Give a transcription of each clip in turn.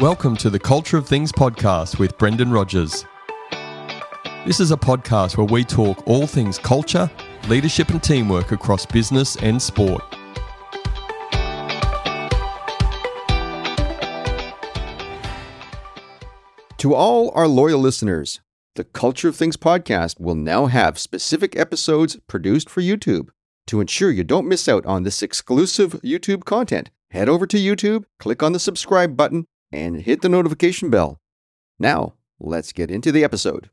Welcome to the Culture of Things podcast with Brendan Rogers. This is a podcast where we talk all things culture, leadership, and teamwork across business and sport. To all our loyal listeners, the Culture of Things podcast will now have specific episodes produced for YouTube. To ensure you don't miss out on this exclusive YouTube content, head over to YouTube, click on the subscribe button, and hit the notification bell. Now, let's get into the episode.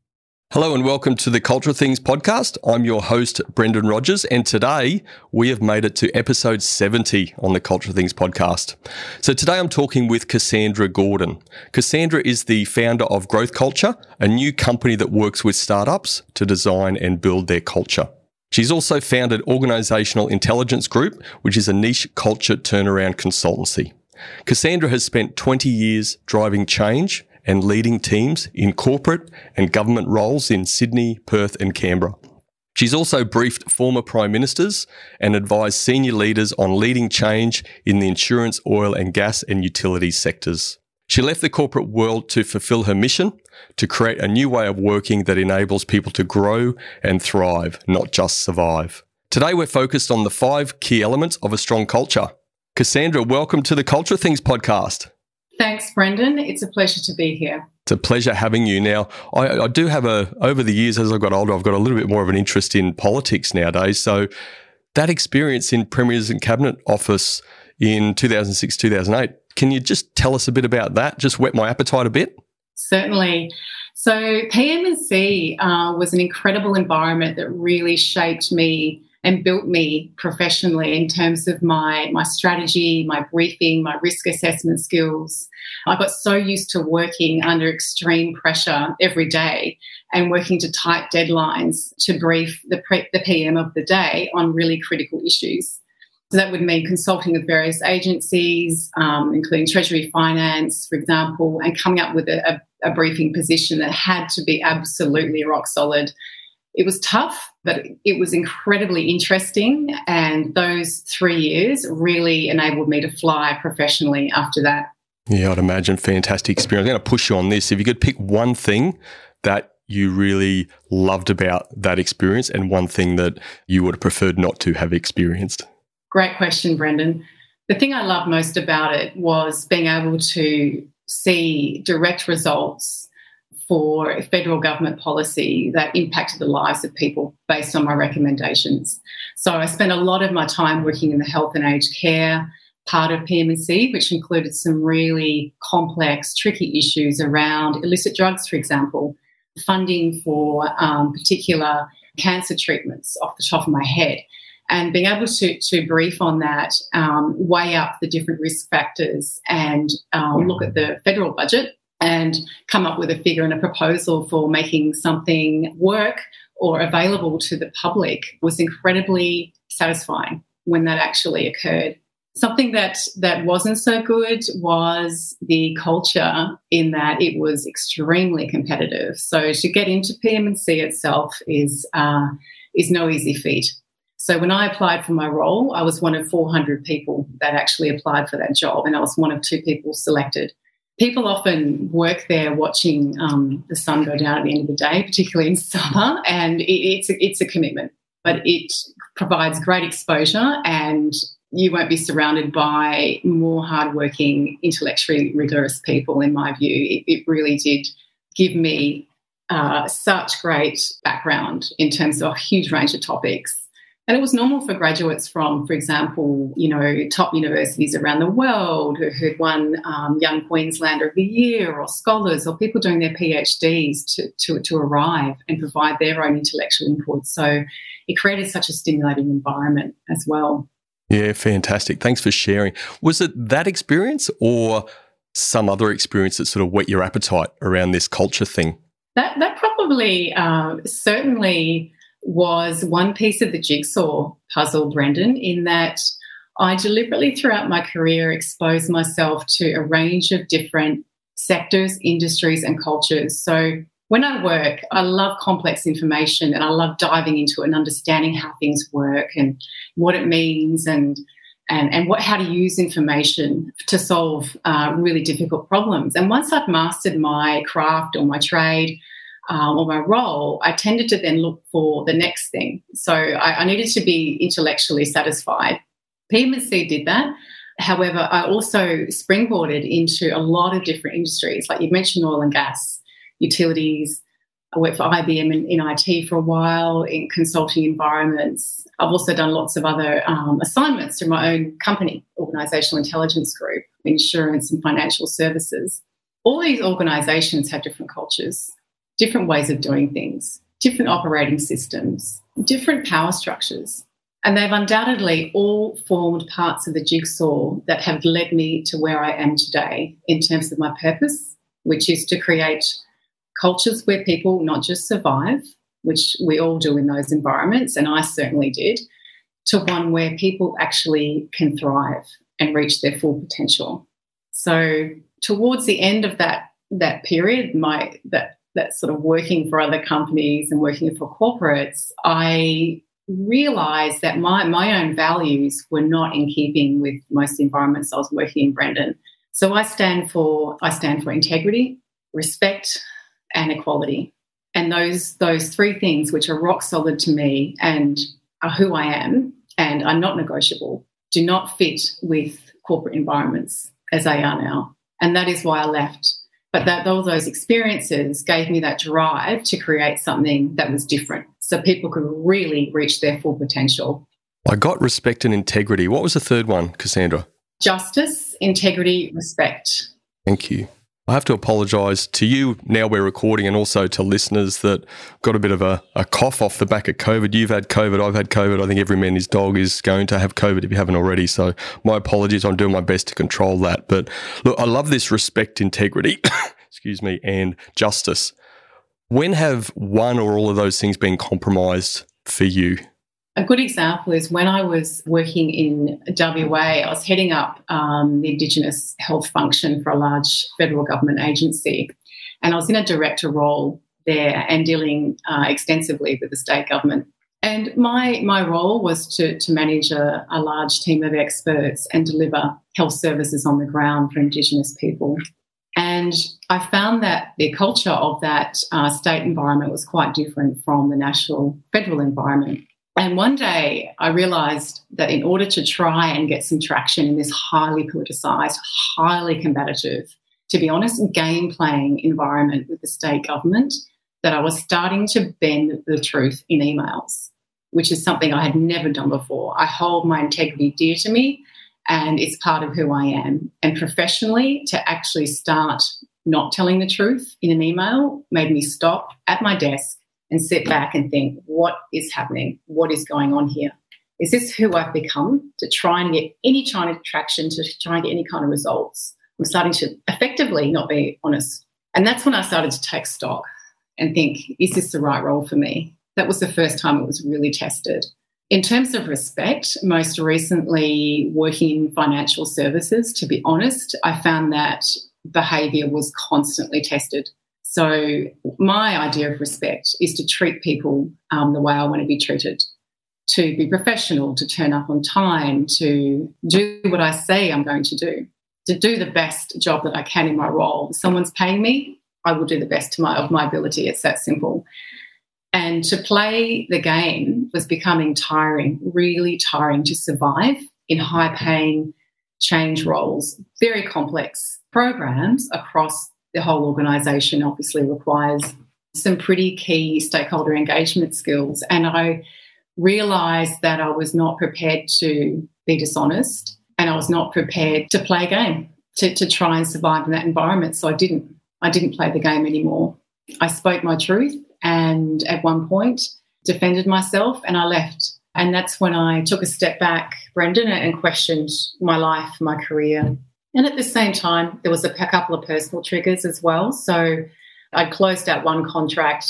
Hello and welcome to the Culture Things podcast. I'm your host, Brendan Rogers, and today we have made it to episode 70 on the Culture Things podcast. So today I'm talking with Cassandra Gordon. Cassandra is the founder of Growth Culture, a new company that works with startups to design and build their culture. She's also founded Organizational Intelligence Group, which is a niche culture turnaround consultancy. Cassandra has spent 20 years driving change and leading teams in corporate and government roles in Sydney, Perth, and Canberra. She's also briefed former prime ministers and advised senior leaders on leading change in the insurance, oil, and gas and utilities sectors. She left the corporate world to fulfill her mission to create a new way of working that enables people to grow and thrive, not just survive. Today, we're focused on the five key elements of a strong culture. Cassandra, welcome to the Culture Things podcast. Thanks, Brendan. It's a pleasure to be here. It's a pleasure having you. Now, I, I, do have a, over the years as I've got older, I've got a little bit more of an interest in politics nowadays. So, that experience in Premiers and Cabinet Office in 2006, 2008, can you just tell us a bit about that? Just whet my appetite a bit? Certainly. So, PMC uh, was an incredible environment that really shaped me and built me professionally in terms of my my strategy, my briefing, my risk assessment skills. I got so used to working under extreme pressure every day and working to tight deadlines to brief the, pre- the PM of the day on really critical issues. So that would mean consulting with various agencies, um, including Treasury Finance, for example, and coming up with a, a, a briefing position that had to be absolutely rock solid it was tough, but it was incredibly interesting. And those three years really enabled me to fly professionally after that. Yeah, I'd imagine fantastic experience. I'm going to push you on this. If you could pick one thing that you really loved about that experience and one thing that you would have preferred not to have experienced. Great question, Brendan. The thing I loved most about it was being able to see direct results for federal government policy that impacted the lives of people based on my recommendations. So I spent a lot of my time working in the health and aged care part of PMC, which included some really complex, tricky issues around illicit drugs, for example, funding for um, particular cancer treatments off the top of my head. And being able to, to brief on that, um, weigh up the different risk factors, and um, look at the federal budget and come up with a figure and a proposal for making something work or available to the public was incredibly satisfying when that actually occurred. Something that that wasn't so good was the culture in that it was extremely competitive. So to get into PMC itself is uh, is no easy feat. So when I applied for my role, I was one of 400 people that actually applied for that job, and I was one of two people selected people often work there watching um, the sun go down at the end of the day, particularly in summer, and it, it's a, it's a commitment, but it provides great exposure, and you won't be surrounded by more hardworking, intellectually rigorous people. In my view, it, it really did give me uh, such great background in terms of a huge range of topics and it was normal for graduates from, for example, you know, top universities around the world who had won um, Young Queenslander of the Year or scholars or people doing their PhDs to, to, to arrive and provide their own intellectual input. So it created such a stimulating environment as well. Yeah, fantastic. Thanks for sharing. Was it that experience or some other experience that sort of whet your appetite around this culture thing? That, that probably, uh, certainly was one piece of the jigsaw puzzle, Brendan, in that I deliberately throughout my career exposed myself to a range of different sectors, industries, and cultures. So when I work, I love complex information and I love diving into it and understanding how things work and what it means and and, and what, how to use information to solve uh, really difficult problems. And once I've mastered my craft or my trade um, or my role, I tended to then look for the next thing. So I, I needed to be intellectually satisfied. PMC did that. However, I also springboarded into a lot of different industries, like you mentioned oil and gas, utilities. I worked for IBM in, in IT for a while in consulting environments. I've also done lots of other um, assignments through my own company, Organizational Intelligence Group, insurance and financial services. All these organizations have different cultures, different ways of doing things, different operating systems, different power structures. And they've undoubtedly all formed parts of the jigsaw that have led me to where I am today in terms of my purpose, which is to create cultures where people not just survive, which we all do in those environments, and I certainly did, to one where people actually can thrive and reach their full potential. So towards the end of that that period, my that that sort of working for other companies and working for corporates, I realized that my, my own values were not in keeping with most environments I was working in, Brendan. So I stand for I stand for integrity, respect, and equality. And those those three things which are rock solid to me and are who I am and are not negotiable, do not fit with corporate environments as they are now. And that is why I left. But that all those experiences gave me that drive to create something that was different so people could really reach their full potential. I got respect and integrity. What was the third one, Cassandra? Justice, integrity, respect. Thank you. I have to apologise to you now we're recording and also to listeners that got a bit of a, a, cough off the back of COVID. You've had COVID, I've had COVID. I think every man his dog is going to have COVID if you haven't already. So my apologies. I'm doing my best to control that. But look, I love this respect, integrity, excuse me, and justice. When have one or all of those things been compromised for you? A good example is when I was working in WA, I was heading up um, the Indigenous health function for a large federal government agency. And I was in a director role there and dealing uh, extensively with the state government. And my, my role was to, to manage a, a large team of experts and deliver health services on the ground for Indigenous people. And I found that the culture of that uh, state environment was quite different from the national federal environment. And one day I realized that in order to try and get some traction in this highly politicized, highly combative, to be honest, game playing environment with the state government, that I was starting to bend the truth in emails, which is something I had never done before. I hold my integrity dear to me and it's part of who I am. And professionally, to actually start not telling the truth in an email made me stop at my desk and sit back and think, what is happening? What is going on here? Is this who I've become to try and get any kind of traction, to try and get any kind of results? I'm starting to effectively not be honest. And that's when I started to take stock and think, is this the right role for me? That was the first time it was really tested. In terms of respect, most recently working in financial services, to be honest, I found that behavior was constantly tested. So, my idea of respect is to treat people um, the way I want to be treated, to be professional, to turn up on time, to do what I say I'm going to do, to do the best job that I can in my role. If someone's paying me, I will do the best my, of my ability. It's that simple. And to play the game was becoming tiring, really tiring to survive in high paying change roles, very complex programs across the whole organisation obviously requires some pretty key stakeholder engagement skills. And I realised that I was not prepared to be dishonest and I was not prepared to play a game, to, to try and survive in that environment. So I didn't. I didn't play the game anymore. I spoke my truth and at one point defended myself and I left. And that's when I took a step back, Brendan, and questioned my life, my career, and at the same time, there was a couple of personal triggers as well. So I closed out one contract,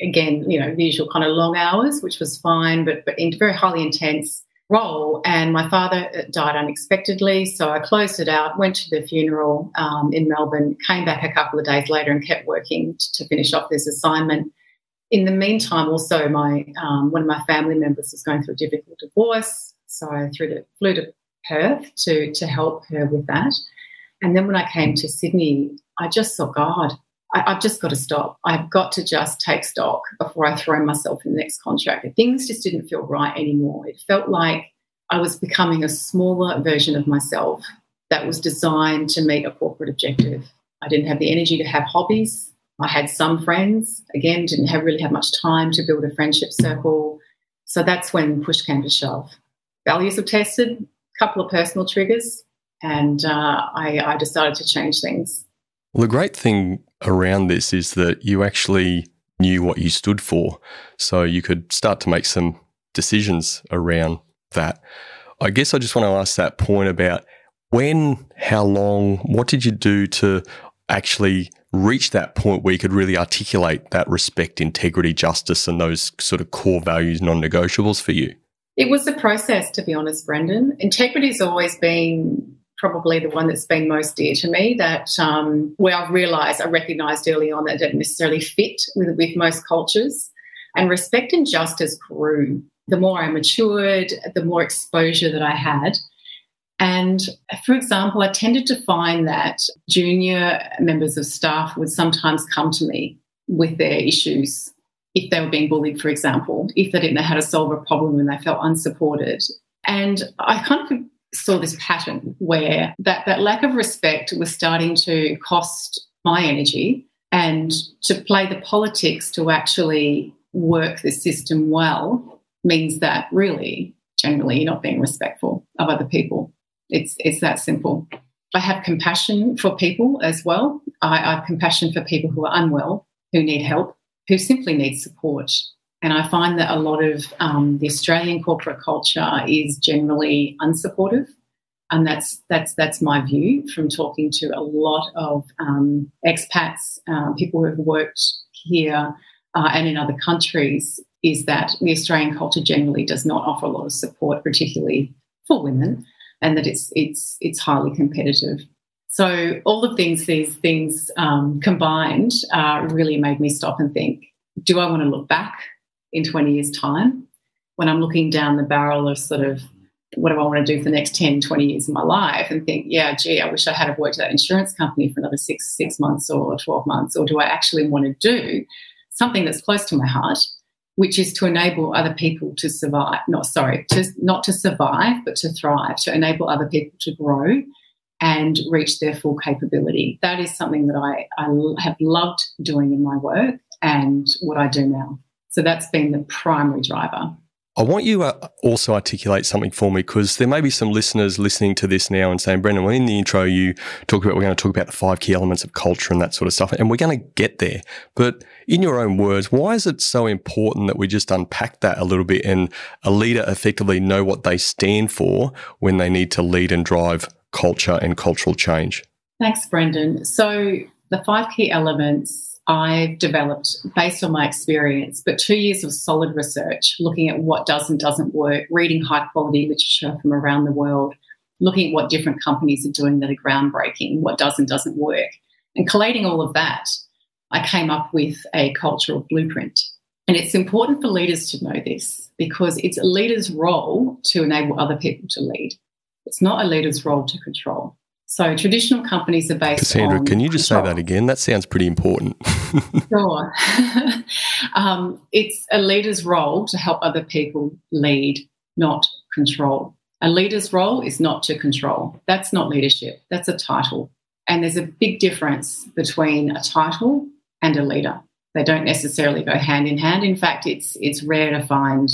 again, you know, the usual kind of long hours, which was fine, but, but in very highly intense role. And my father uh, died unexpectedly. So I closed it out, went to the funeral um, in Melbourne, came back a couple of days later and kept working to finish off this assignment. In the meantime, also, my um, one of my family members was going through a difficult divorce. So I to, flew to Perth to, to help her with that. And then when I came to Sydney, I just thought, God. I, have just got to stop. I've got to just take stock before I throw myself in the next contract. Things just didn't feel right anymore. It felt like I was becoming a smaller version of myself that was designed to meet a corporate objective. I didn't have the energy to have hobbies. I had some friends, again, didn't have really have much time to build a friendship circle. So that's when push came to shove. Values were tested, couple of personal triggers, and uh, I, I decided to change things. Well, the great thing around this is that you actually knew what you stood for. So you could start to make some decisions around that. I guess I just want to ask that point about when, how long, what did you do to actually reach that point where you could really articulate that respect, integrity, justice, and those sort of core values, non negotiables for you? It was a process, to be honest, Brendan. Integrity has always been probably the one that's been most dear to me. That um, where I've realised, I recognised early on that it didn't necessarily fit with with most cultures, and respect and justice grew. The more I matured, the more exposure that I had. And for example, I tended to find that junior members of staff would sometimes come to me with their issues if they were being bullied, for example, if they didn't know how to solve a problem and they felt unsupported. And I kind of saw this pattern where that, that lack of respect was starting to cost my energy and to play the politics to actually work the system well means that really generally you're not being respectful of other people. It's it's that simple. I have compassion for people as well. I, I have compassion for people who are unwell who need help who simply need support and I find that a lot of um, the Australian corporate culture is generally unsupportive. And that's that's that's my view from talking to a lot of um, expats, uh, people who have worked here uh, and in other countries, is that the Australian culture generally does not offer a lot of support, particularly for women, and that it's it's it's highly competitive. So all of things, these things um, combined, uh, really made me stop and think: Do I want to look back in 20 years' time when I'm looking down the barrel of sort of what do I want to do for the next 10, 20 years of my life and think, yeah, gee, I wish I had worked at that insurance company for another six, six months or 12 months? Or do I actually want to do something that's close to my heart, which is to enable other people to survive, not sorry, to, not to survive, but to thrive, to enable other people to grow and reach their full capability. That is something that I, I have loved doing in my work and what I do now. So that's been the primary driver. I want you to uh, also articulate something for me because there may be some listeners listening to this now and saying, Brendan, well, in the intro, you talk about, we're going to talk about the five key elements of culture and that sort of stuff, and we're going to get there. But in your own words, why is it so important that we just unpack that a little bit and a leader effectively know what they stand for when they need to lead and drive culture and cultural change? Thanks, Brendan. So the five key elements I've developed based on my experience, but two years of solid research looking at what does and doesn't work, reading high quality literature from around the world, looking at what different companies are doing that are groundbreaking, what does and doesn't work. And collating all of that, I came up with a cultural blueprint. And it's important for leaders to know this because it's a leader's role to enable other people to lead. It's not a leader's role to control. So traditional companies are based Cassandra, can you just control. say that again? That sounds pretty important. sure. um, it's a leader's role to help other people lead, not control. A leader's role is not to control. That's not leadership. That's a title. And there's a big difference between a title and a leader. They don't necessarily go hand in hand. In fact, it's it's rare to find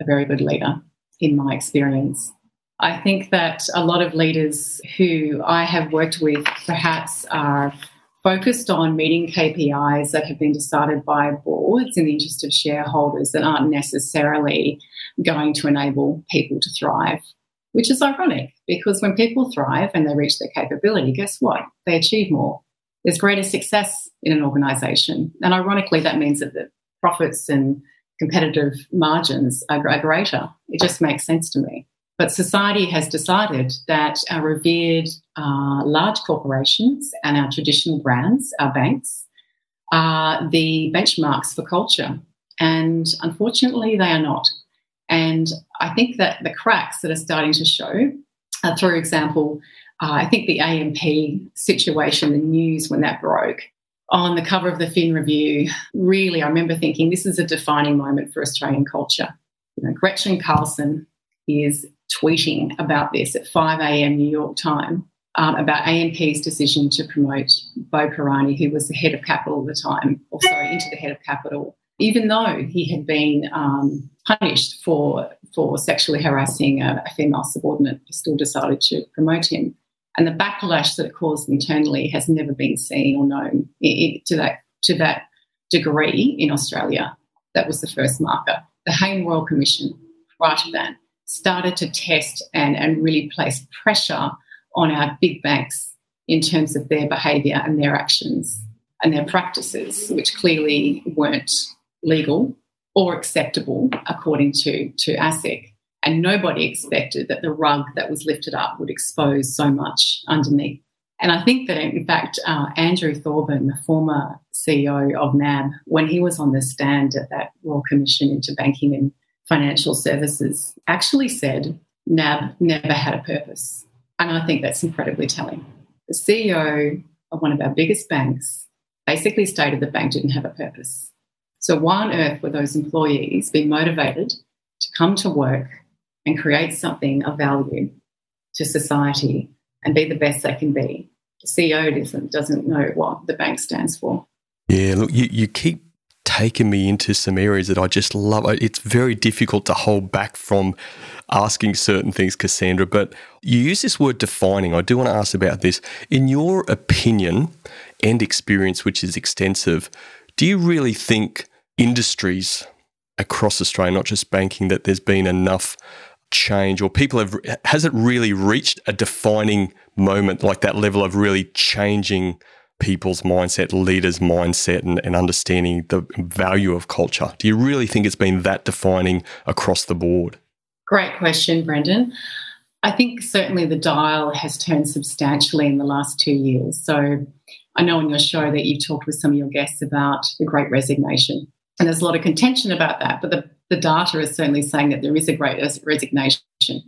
a very good leader in my experience. I think that a lot of leaders who I have worked with perhaps are focused on meeting KPIs that have been decided by boards in the interest of shareholders that aren't necessarily going to enable people to thrive, which is ironic because when people thrive and they reach their capability, guess what? They achieve more. There's greater success in an organization. And ironically, that means that the profits and competitive margins are greater. It just makes sense to me. But society has decided that our revered uh, large corporations and our traditional brands, our banks, are the benchmarks for culture. And unfortunately, they are not. And I think that the cracks that are starting to show Uh, for example, uh, I think the AMP situation, the news when that broke, on the cover of the Fin Review, really, I remember thinking this is a defining moment for Australian culture. You know, Gretchen Carlson is tweeting about this at 5 a.m. New York time um, about AMP's decision to promote Boe Pahari, who was the head of capital at the time, or sorry, into the head of capital, even though he had been um, punished for for sexually harassing a, a female subordinate, he still decided to promote him. And the backlash that it caused internally has never been seen or known to that to that degree in Australia. That was the first marker. The Hayne Royal Commission, prior to that, started to test and, and really place pressure on our big banks in terms of their behaviour and their actions and their practices, which clearly weren't legal or acceptable according to, to ASIC. And nobody expected that the rug that was lifted up would expose so much underneath. And I think that, in fact, uh, Andrew Thorburn, the former CEO of NAB, when he was on the stand at that Royal Commission into Banking and Financial Services, actually said NAB never had a purpose. And I think that's incredibly telling. The CEO of one of our biggest banks basically stated the bank didn't have a purpose. So, why on earth were those employees being motivated to come to work and create something of value to society and be the best they can be? The CEO doesn't, doesn't know what the bank stands for. Yeah, look, you, you keep taken me into some areas that I just love. It's very difficult to hold back from asking certain things, Cassandra, but you use this word defining. I do want to ask about this. In your opinion and experience, which is extensive, do you really think industries across Australia, not just banking, that there's been enough change or people have, has it really reached a defining moment like that level of really changing? People's mindset, leaders' mindset, and, and understanding the value of culture? Do you really think it's been that defining across the board? Great question, Brendan. I think certainly the dial has turned substantially in the last two years. So I know on your show that you've talked with some of your guests about the great resignation. And there's a lot of contention about that, but the, the data is certainly saying that there is a great resignation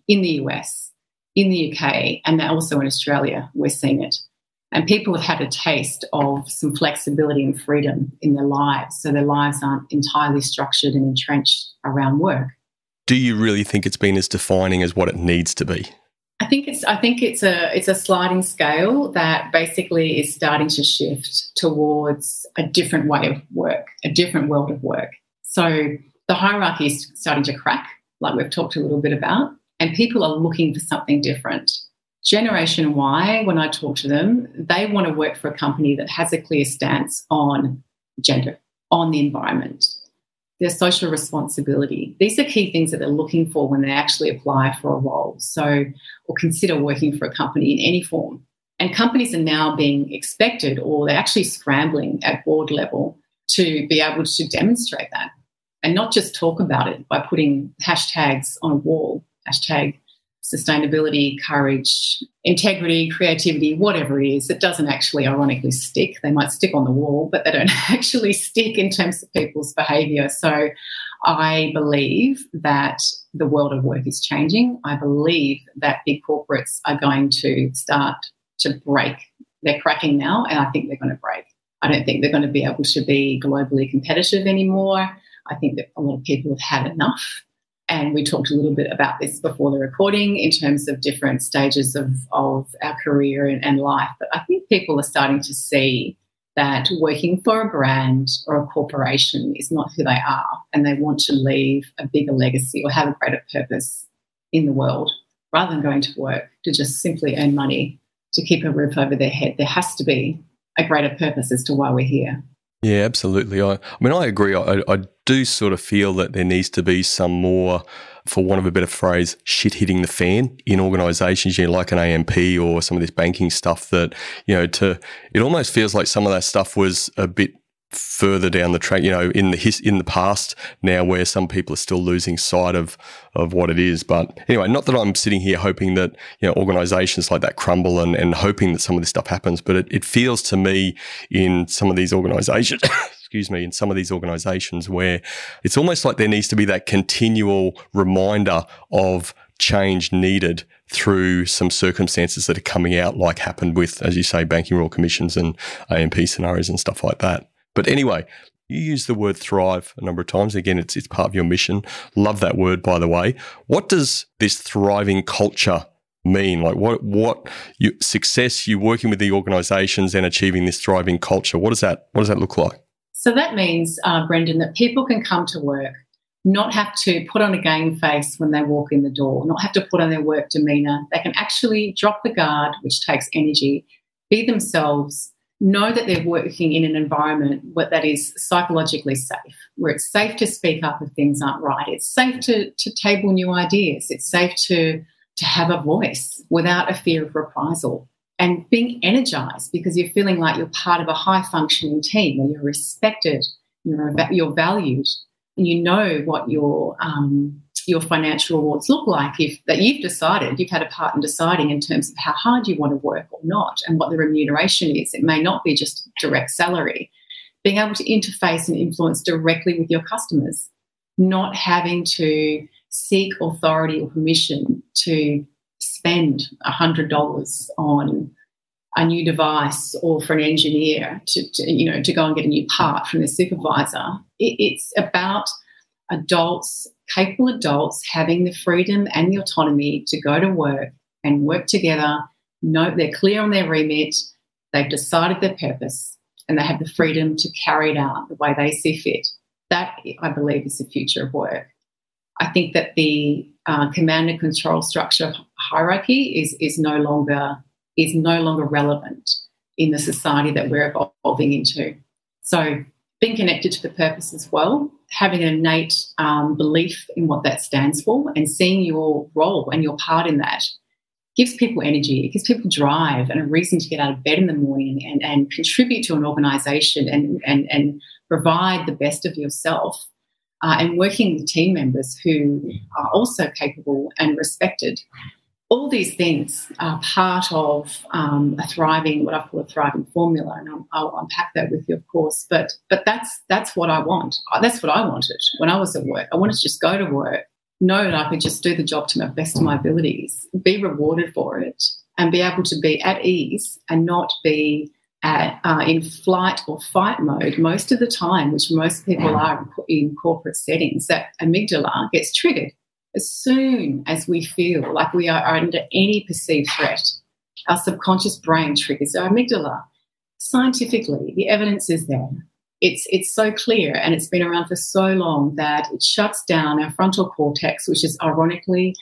in the US, in the UK, and also in Australia. We're seeing it. And people have had a taste of some flexibility and freedom in their lives. So their lives aren't entirely structured and entrenched around work. Do you really think it's been as defining as what it needs to be? I think it's I think it's a it's a sliding scale that basically is starting to shift towards a different way of work, a different world of work. So the hierarchy is starting to crack, like we've talked a little bit about, and people are looking for something different. Generation Y, when I talk to them, they want to work for a company that has a clear stance on gender, on the environment, their social responsibility. These are key things that they're looking for when they actually apply for a role. So, or consider working for a company in any form. And companies are now being expected, or they're actually scrambling at board level to be able to demonstrate that and not just talk about it by putting hashtags on a wall, hashtag sustainability, courage, integrity, creativity, whatever it is, it doesn't actually ironically stick. They might stick on the wall, but they don't actually stick in terms of people's behavior. So I believe that the world of work is changing. I believe that big corporates are going to start to break. They're cracking now, and I think they're going to break. I don't think they're going to be able to be globally competitive anymore. I think that a lot of people have had enough and we talked a little bit about this before the recording in terms of different stages of, of our career and, and life. But I think people are starting to see that working for a brand or a corporation is not who they are, and they want to leave a bigger legacy or have a greater purpose in the world rather than going to work to just simply earn money to keep a roof over their head. There has to be a greater purpose as to why we're here. Yeah, absolutely. I, I mean, I agree. I, I do sort of feel that there needs to be some more, for want of a better phrase, shit hitting the fan in organisations, you know, like an AMP or some of this banking stuff. That you know, to it almost feels like some of that stuff was a bit further down the track, you know, in the his, in the past now, where some people are still losing sight of of what it is. But anyway, not that I'm sitting here hoping that you know organisations like that crumble and, and hoping that some of this stuff happens, but it, it feels to me in some of these organisations. excuse me, in some of these organizations where it's almost like there needs to be that continual reminder of change needed through some circumstances that are coming out, like happened with, as you say, banking royal commissions and AMP scenarios and stuff like that. But anyway, you use the word thrive a number of times. Again, it's, it's part of your mission. Love that word, by the way. What does this thriving culture mean? Like, what what you, success you working with the organisations and achieving this thriving culture? What does that what does that look like? So that means, uh, Brendan, that people can come to work, not have to put on a game face when they walk in the door, not have to put on their work demeanour. They can actually drop the guard, which takes energy, be themselves, know that they're working in an environment that is psychologically safe, where it's safe to speak up if things aren't right. It's safe to, to table new ideas. It's safe to, to have a voice without a fear of reprisal. And being energized because you're feeling like you're part of a high functioning team where you're respected, you're, you're valued, and you know what your um, your financial rewards look like if that you've decided you've had a part in deciding in terms of how hard you want to work or not and what the remuneration is. It may not be just direct salary. Being able to interface and influence directly with your customers not having to seek authority or permission to spend $100 on a new device or for an engineer to, to, you know to go and get a new part from the supervisor. It, it's about adults capable adults having the freedom and the autonomy to go to work and work together. Know they're clear on their remit, they've decided their purpose, and they have the freedom to carry it out the way they see fit. That, I believe, is the future of work. I think that the uh, command and control structure hierarchy is, is no longer is no longer relevant in the society that we're evolving into. So being connected to the purpose as well, having an innate um, belief in what that stands for, and seeing your role and your part in that gives people energy, it gives people drive and a reason to get out of bed in the morning and, and contribute to an organization and, and, and provide the best of yourself. Uh, and working with team members who are also capable and respected all these things are part of um, a thriving, what I call a thriving formula, and I'll, I'll, unpack that with you, of course. But but that's that's what I want. That's what I wanted when I was at work. I wanted to just go to work, know that I could just do the job to the best of my abilities, be rewarded for it, and be able to be at ease and not be at, uh, in flight or fight mode most of the time, which most people are in corporate settings. That amygdala gets triggered as soon as we feel like we are under any perceived threat, our subconscious brain triggers our amygdala. Scientifically, the evidence is there. It's, it's so clear and it's been around for so long that it shuts down our frontal cortex, which is ironically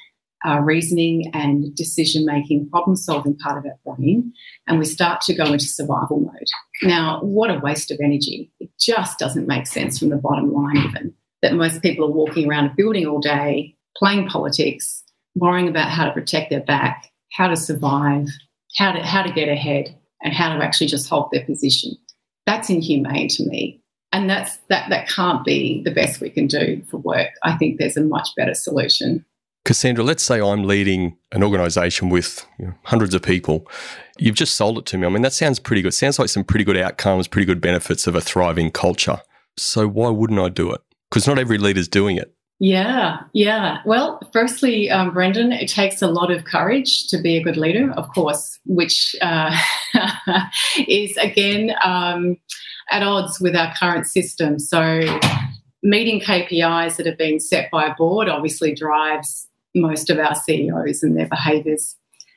our reasoning and decision making, problem solving part of our brain, and we start to go into survival mode. Now, what a waste of energy. It just doesn't make sense from the bottom line, even that most people are walking around a building all day playing politics, worrying about how to protect their back, how to survive, how to, how to get ahead, and how to actually just hold their position. That's inhumane to me. And that's, that, that can't be the best we can do for work. I think there's a much better solution. Cassandra, let's say I'm leading an organization with you know, hundreds of people. You've just sold it to me. I mean, that sounds pretty good. Sounds like some pretty good outcomes, pretty good benefits of a thriving culture. So why wouldn't I do it? Because not every leader's doing it. Yeah, yeah. Well, firstly, um, Brendan, it takes a lot of courage to be a good leader, of course, which uh, is again um, at odds with our current system. So, meeting KPIs that have been set by a board obviously drives most of our CEOs and their behaviours.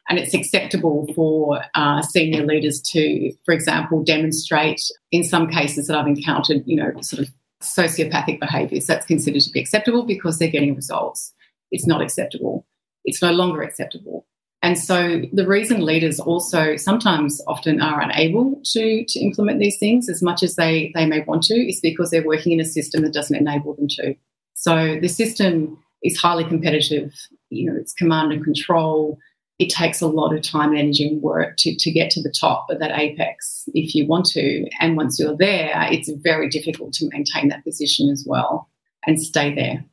And it's acceptable for uh, senior leaders to, for example, demonstrate in some cases that I've encountered, you know, sort of sociopathic behaviours. That's considered to be acceptable because they're getting results. It's not acceptable. It's no longer acceptable. And so the reason leaders also sometimes often are unable to, to implement these things as much as they, they may want to is because they're working in a system that doesn't enable them to. So the system is highly competitive, you know, it's command and control, it takes a lot of time and energy and work to, to get to the top of that apex if you want to. And once you're there, it's very difficult to maintain that position as well and stay there,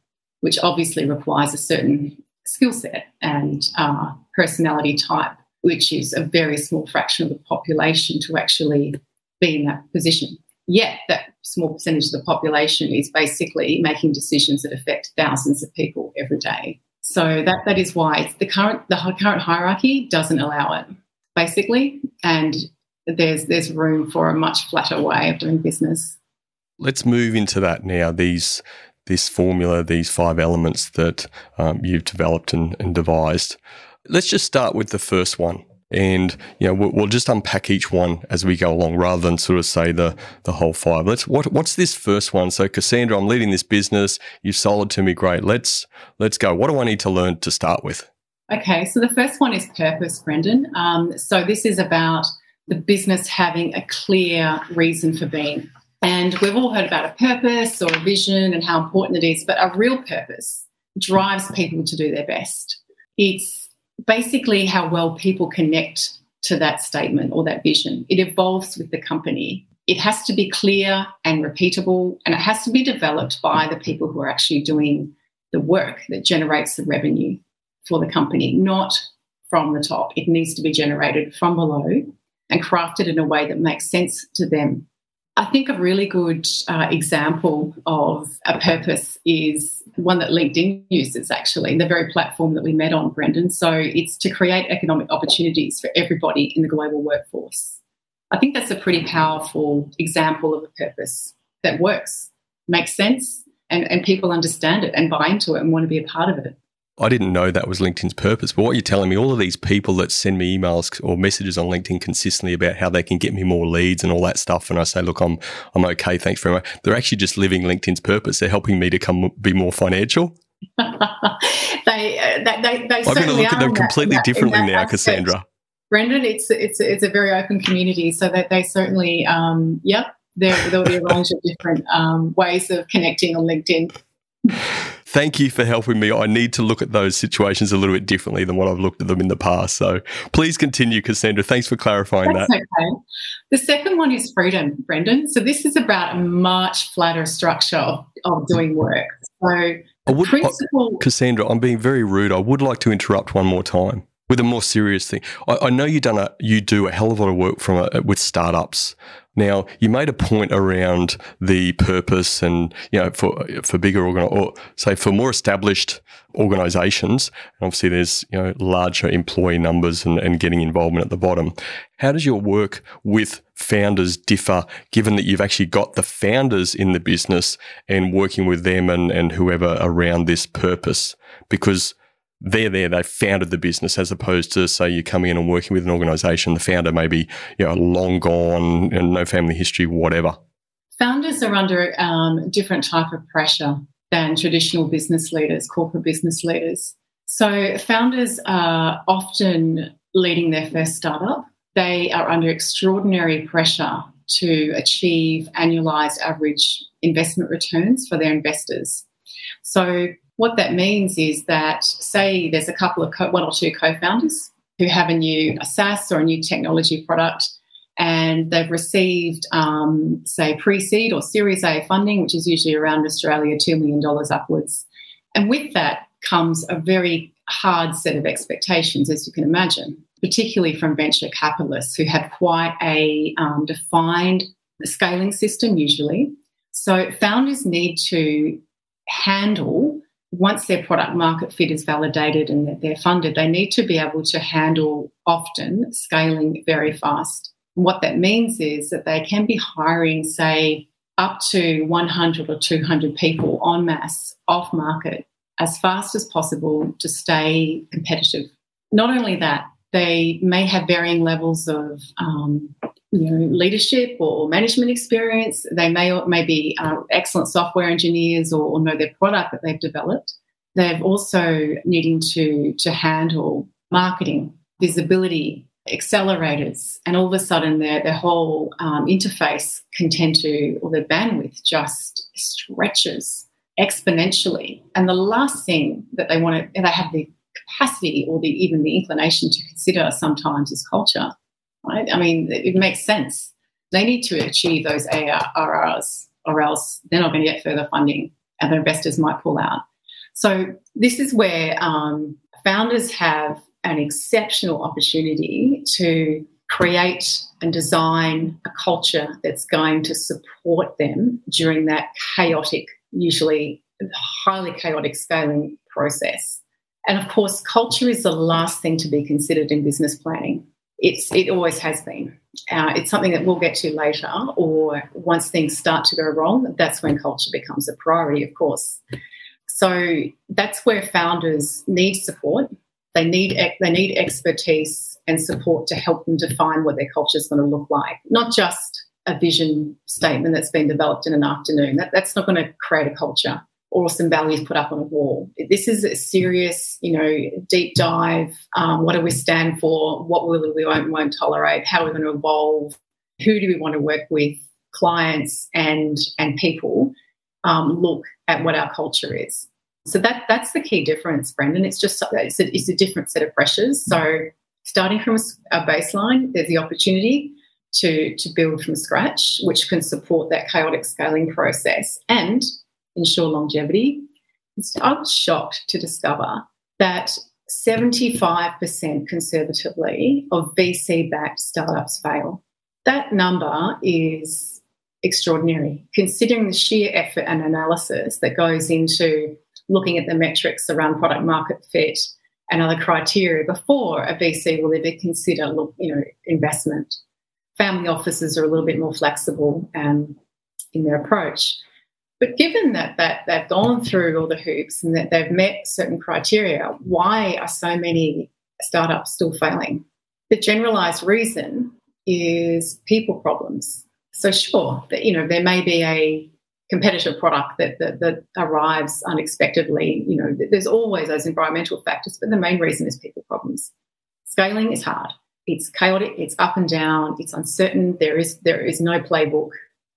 which obviously requires a certain skill set and uh, personality type, which is a very small fraction of the population to actually be in that position. Yet, that small percentage of the population is basically making decisions that affect thousands of people every day. So that, that is why the current the current hierarchy doesn't allow it, basically, and there's there's room for a much flatter way of doing business. Let's move into that now. These this formula, these five elements that um, you've developed and, and devised. Let's just start with the first one and you know we'll, just unpack each one as we go along rather than sort of say the the whole five. Let's what what's this first one? So cassandra i'm leading this business. You've sold it to me. Great. Let's let's go. What do i need to learn to start with? Okay. So the first one is purpose brendan. Um, so this is about the business having a clear reason for being. And we've all heard about a purpose or a vision and how important it is but a real purpose drives people to do their best. It's basically how well people connect to that statement or that vision. It evolves with the company. It has to be clear and repeatable, and it has to be developed by the people who are actually doing the work that generates the revenue for the company, not from the top. It needs to be generated from below and crafted in a way that makes sense to them I think a really good uh, example of a purpose is one that LinkedIn uses, actually, the very platform that we met on, Brendan. So it's to create economic opportunities for everybody in the global workforce. I think that's a pretty powerful example of a purpose that works, makes sense, and, and people understand it and buy into it and want to be a part of it. I didn't know that was LinkedIn's purpose. But what you're telling me, all of these people that send me emails or messages on LinkedIn consistently about how they can get me more leads and all that stuff, and I say, look, I'm I'm okay, thanks very much. They're actually just living LinkedIn's purpose. They're helping me to come be more financial. they, uh, they, they, I'm going to look at them completely that, differently now, aspect. Cassandra. Brendan, it's it's it's a very open community, so that they certainly, um, yep, there there'll be a range of different um, ways of connecting on LinkedIn thank you for helping me. I need to look at those situations a little bit differently than what I've looked at them in the past. So please continue, Cassandra. Thanks for clarifying That's that. Okay. The second one is freedom, Brendan. So this is about a much flatter structure of, of doing work. So I would, principle- Cassandra, I'm being very rude. I would like to interrupt one more time with a more serious thing. I, I know you done a you do a hell of a lot of work from a, with startups. Now, you made a point around the purpose and, you know, for, for bigger organ or say for more established organizations, obviously there's, you know, larger employee numbers and, and getting involvement at the bottom. How does your work with founders differ given that you've actually got the founders in the business and working with them and, and whoever around this purpose? Because they're there, they founded the business as opposed to say you're coming in and working with an organization, the founder may be, you know, long gone and no family history, whatever. Founders are under um, different type of pressure than traditional business leaders, corporate business leaders. So founders are often leading their first startup. They are under extraordinary pressure to achieve annualized average investment returns for their investors. So what that means is that, say, there's a couple of co- one or two co-founders who have a new a SaaS or a new technology product, and they've received, um, say, pre-seed or Series A funding, which is usually around Australia two million dollars upwards. And with that comes a very hard set of expectations, as you can imagine, particularly from venture capitalists who have quite a um, defined scaling system usually. So founders need to handle once their product market fit is validated and they're funded, they need to be able to handle often scaling very fast. What that means is that they can be hiring, say, up to 100 or 200 people en masse off market as fast as possible to stay competitive. Not only that, they may have varying levels of um, you know, leadership or management experience. They may or may be uh, excellent software engineers or, or, know their product that they've developed. They're also needing to to handle marketing, visibility, accelerators, and all of a sudden their their whole um, interface can tend to or their bandwidth just stretches exponentially. And the last thing that they want to they have the capacity or the even the inclination to consider sometimes is culture right? I mean, it, makes sense. They need to achieve those ARRs or else they're not going to get further funding and the investors might pull out. So this is where um, founders have an exceptional opportunity to create and design a culture that's going to support them during that chaotic, usually highly chaotic scaling process. And of course, culture is the last thing to be considered in business planning. It's, it always has been. Uh, it's something that we'll get to later, or once things start to go wrong, that's when culture becomes a priority, of course. So that's where founders need support. They need they need expertise and support to help them define what their culture is going to look like, not just a vision statement that's been developed in an afternoon. That, that's not going to create a culture or some values put up on a wall. This is a serious, you know, deep dive. Um, what do we stand for? What will we won't, won't tolerate? How are we going to evolve? Who do we want to work with? Clients and and people um, look at what our culture is. So that that's the key difference, Brendan. It's just it's a, it's a different set of pressures. So starting from a baseline, there's the opportunity to to build from scratch, which can support that chaotic scaling process and ensure longevity. I was shocked to discover that 75% conservatively of VC backed startups fail. That number is extraordinary, considering the sheer effort and analysis that goes into looking at the metrics around product market fit and other criteria before a VC will ever consider you know, investment. Family offices are a little bit more flexible um, in their approach. But given that, that they've gone through all the hoops and that they've met certain criteria, why are so many startups still failing? The generalized reason is people problems. So sure, that you know there may be a competitive product that, that, that arrives unexpectedly. You know, there's always those environmental factors, but the main reason is people problems. Scaling is hard. It's chaotic. It's up and down. It's uncertain. There is there is no playbook,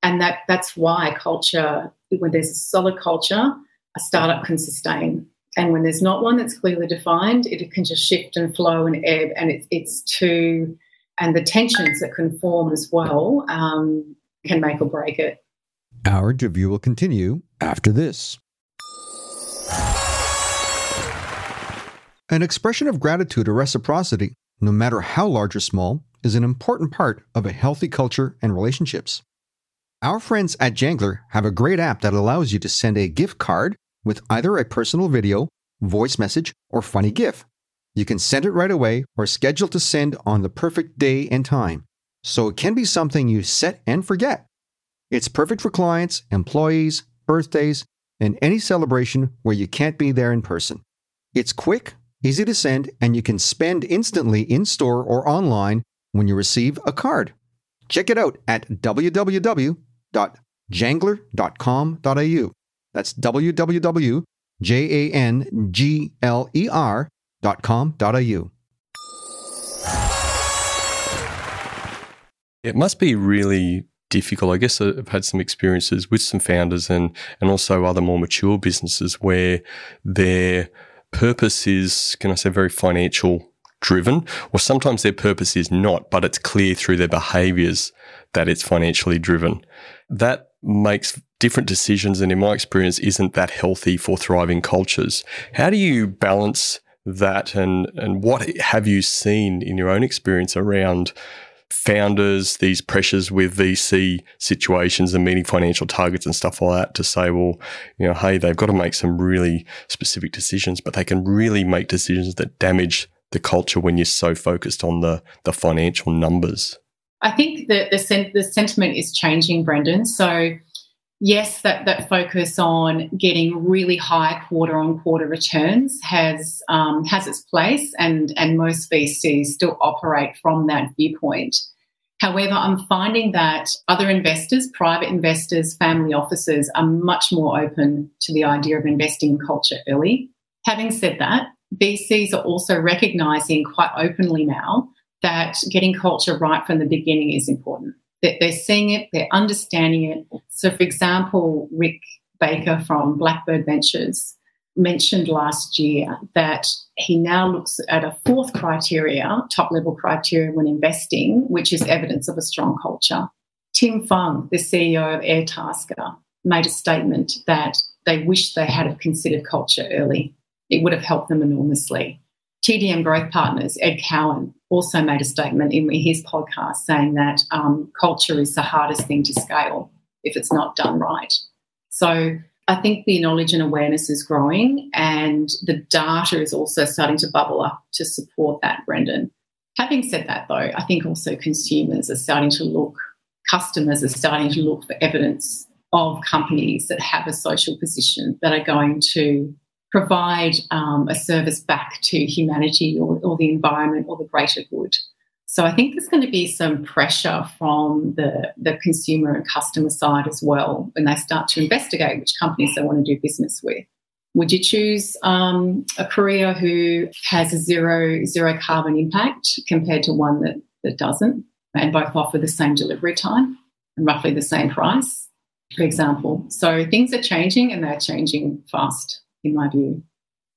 and that that's why culture. When there's a solid culture, a startup can sustain. And when there's not one that's clearly defined, it can just shift and flow and ebb, and it's it's too and the tensions that can form as well um, can make or break it. Our interview will continue after this. An expression of gratitude or reciprocity, no matter how large or small, is an important part of a healthy culture and relationships. Our friends at Jangler have a great app that allows you to send a gift card with either a personal video, voice message, or funny GIF. You can send it right away or schedule to send on the perfect day and time, so it can be something you set and forget. It's perfect for clients, employees, birthdays, and any celebration where you can't be there in person. It's quick, easy to send, and you can spend instantly in store or online when you receive a card. Check it out at www.jangler.com.au. That's www.jangler.com.au. It must be really difficult. I guess I've had some experiences with some founders and and also other more mature businesses where their purpose is, can I say, very financial driven, or sometimes their purpose is not, but it's clear through their behaviors that it's financially driven. That makes different decisions, and in my experience, isn't that healthy for thriving cultures. How do you balance that, and and what have you seen in your own experience around? founders these pressures with VC situations and meeting financial targets and stuff like that to say, well, you know, hey, they've got to make some really specific decisions, but they can really make decisions that damage the culture when you're so focused on the the financial numbers. I think that the sen- the sentiment is changing, Brendan. So yes, that, that focus on getting really high quarter on quarter returns has um, has its place, and and most VCs still operate from that viewpoint. However, I'm finding that other investors, private investors, family offices, are much more open to the idea of investing in culture early. Having said that, VCs are also recognizing quite openly now that getting culture right from the beginning is important that they're seeing it, they're understanding it. So, for example, Rick Baker from Blackbird Ventures mentioned last year that he now looks at a fourth criteria, top level criteria when investing, which is evidence of a strong culture. Tim Fung, the CEO of Airtasker, made a statement that they wish they had considered culture early. It would have helped them enormously. TDM Growth Partners, Ed Cowan, also made a statement in his podcast saying that um, culture is the hardest thing to scale if it's not done right. So I think the knowledge and awareness is growing, and the data is also starting to bubble up to support that, Brendan. Having said that, though, I think also consumers are starting to look, customers are starting to look for evidence of companies that have a social position that are going to provide um, a service back to humanity or, or the environment or the greater good. So I think there's going to be some pressure from the, the consumer and customer side as well when they start to investigate which companies they want to do business with. Would you choose um, a courier who has a zero zero carbon impact compared to one that, that doesn't, and both offer the same delivery time and roughly the same price, for example? So things are changing and they're changing fast, in my view.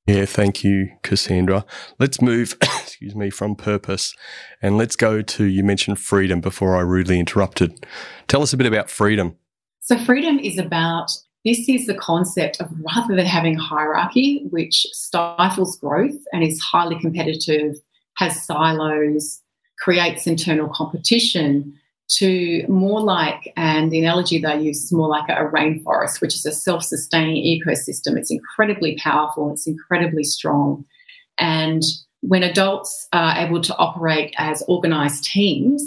Yeah, thank you, Cassandra. Let's move, excuse me, from purpose and let's go to you mentioned freedom before I rudely interrupted. Tell us a bit about freedom. So, freedom is about this is the concept of rather than having hierarchy, which stifles growth and is highly competitive, has silos, creates internal competition, to more like, and the analogy they use is more like a, rainforest, which is a self sustaining ecosystem. It's incredibly powerful, it's incredibly strong. And when adults are able to operate as organized teams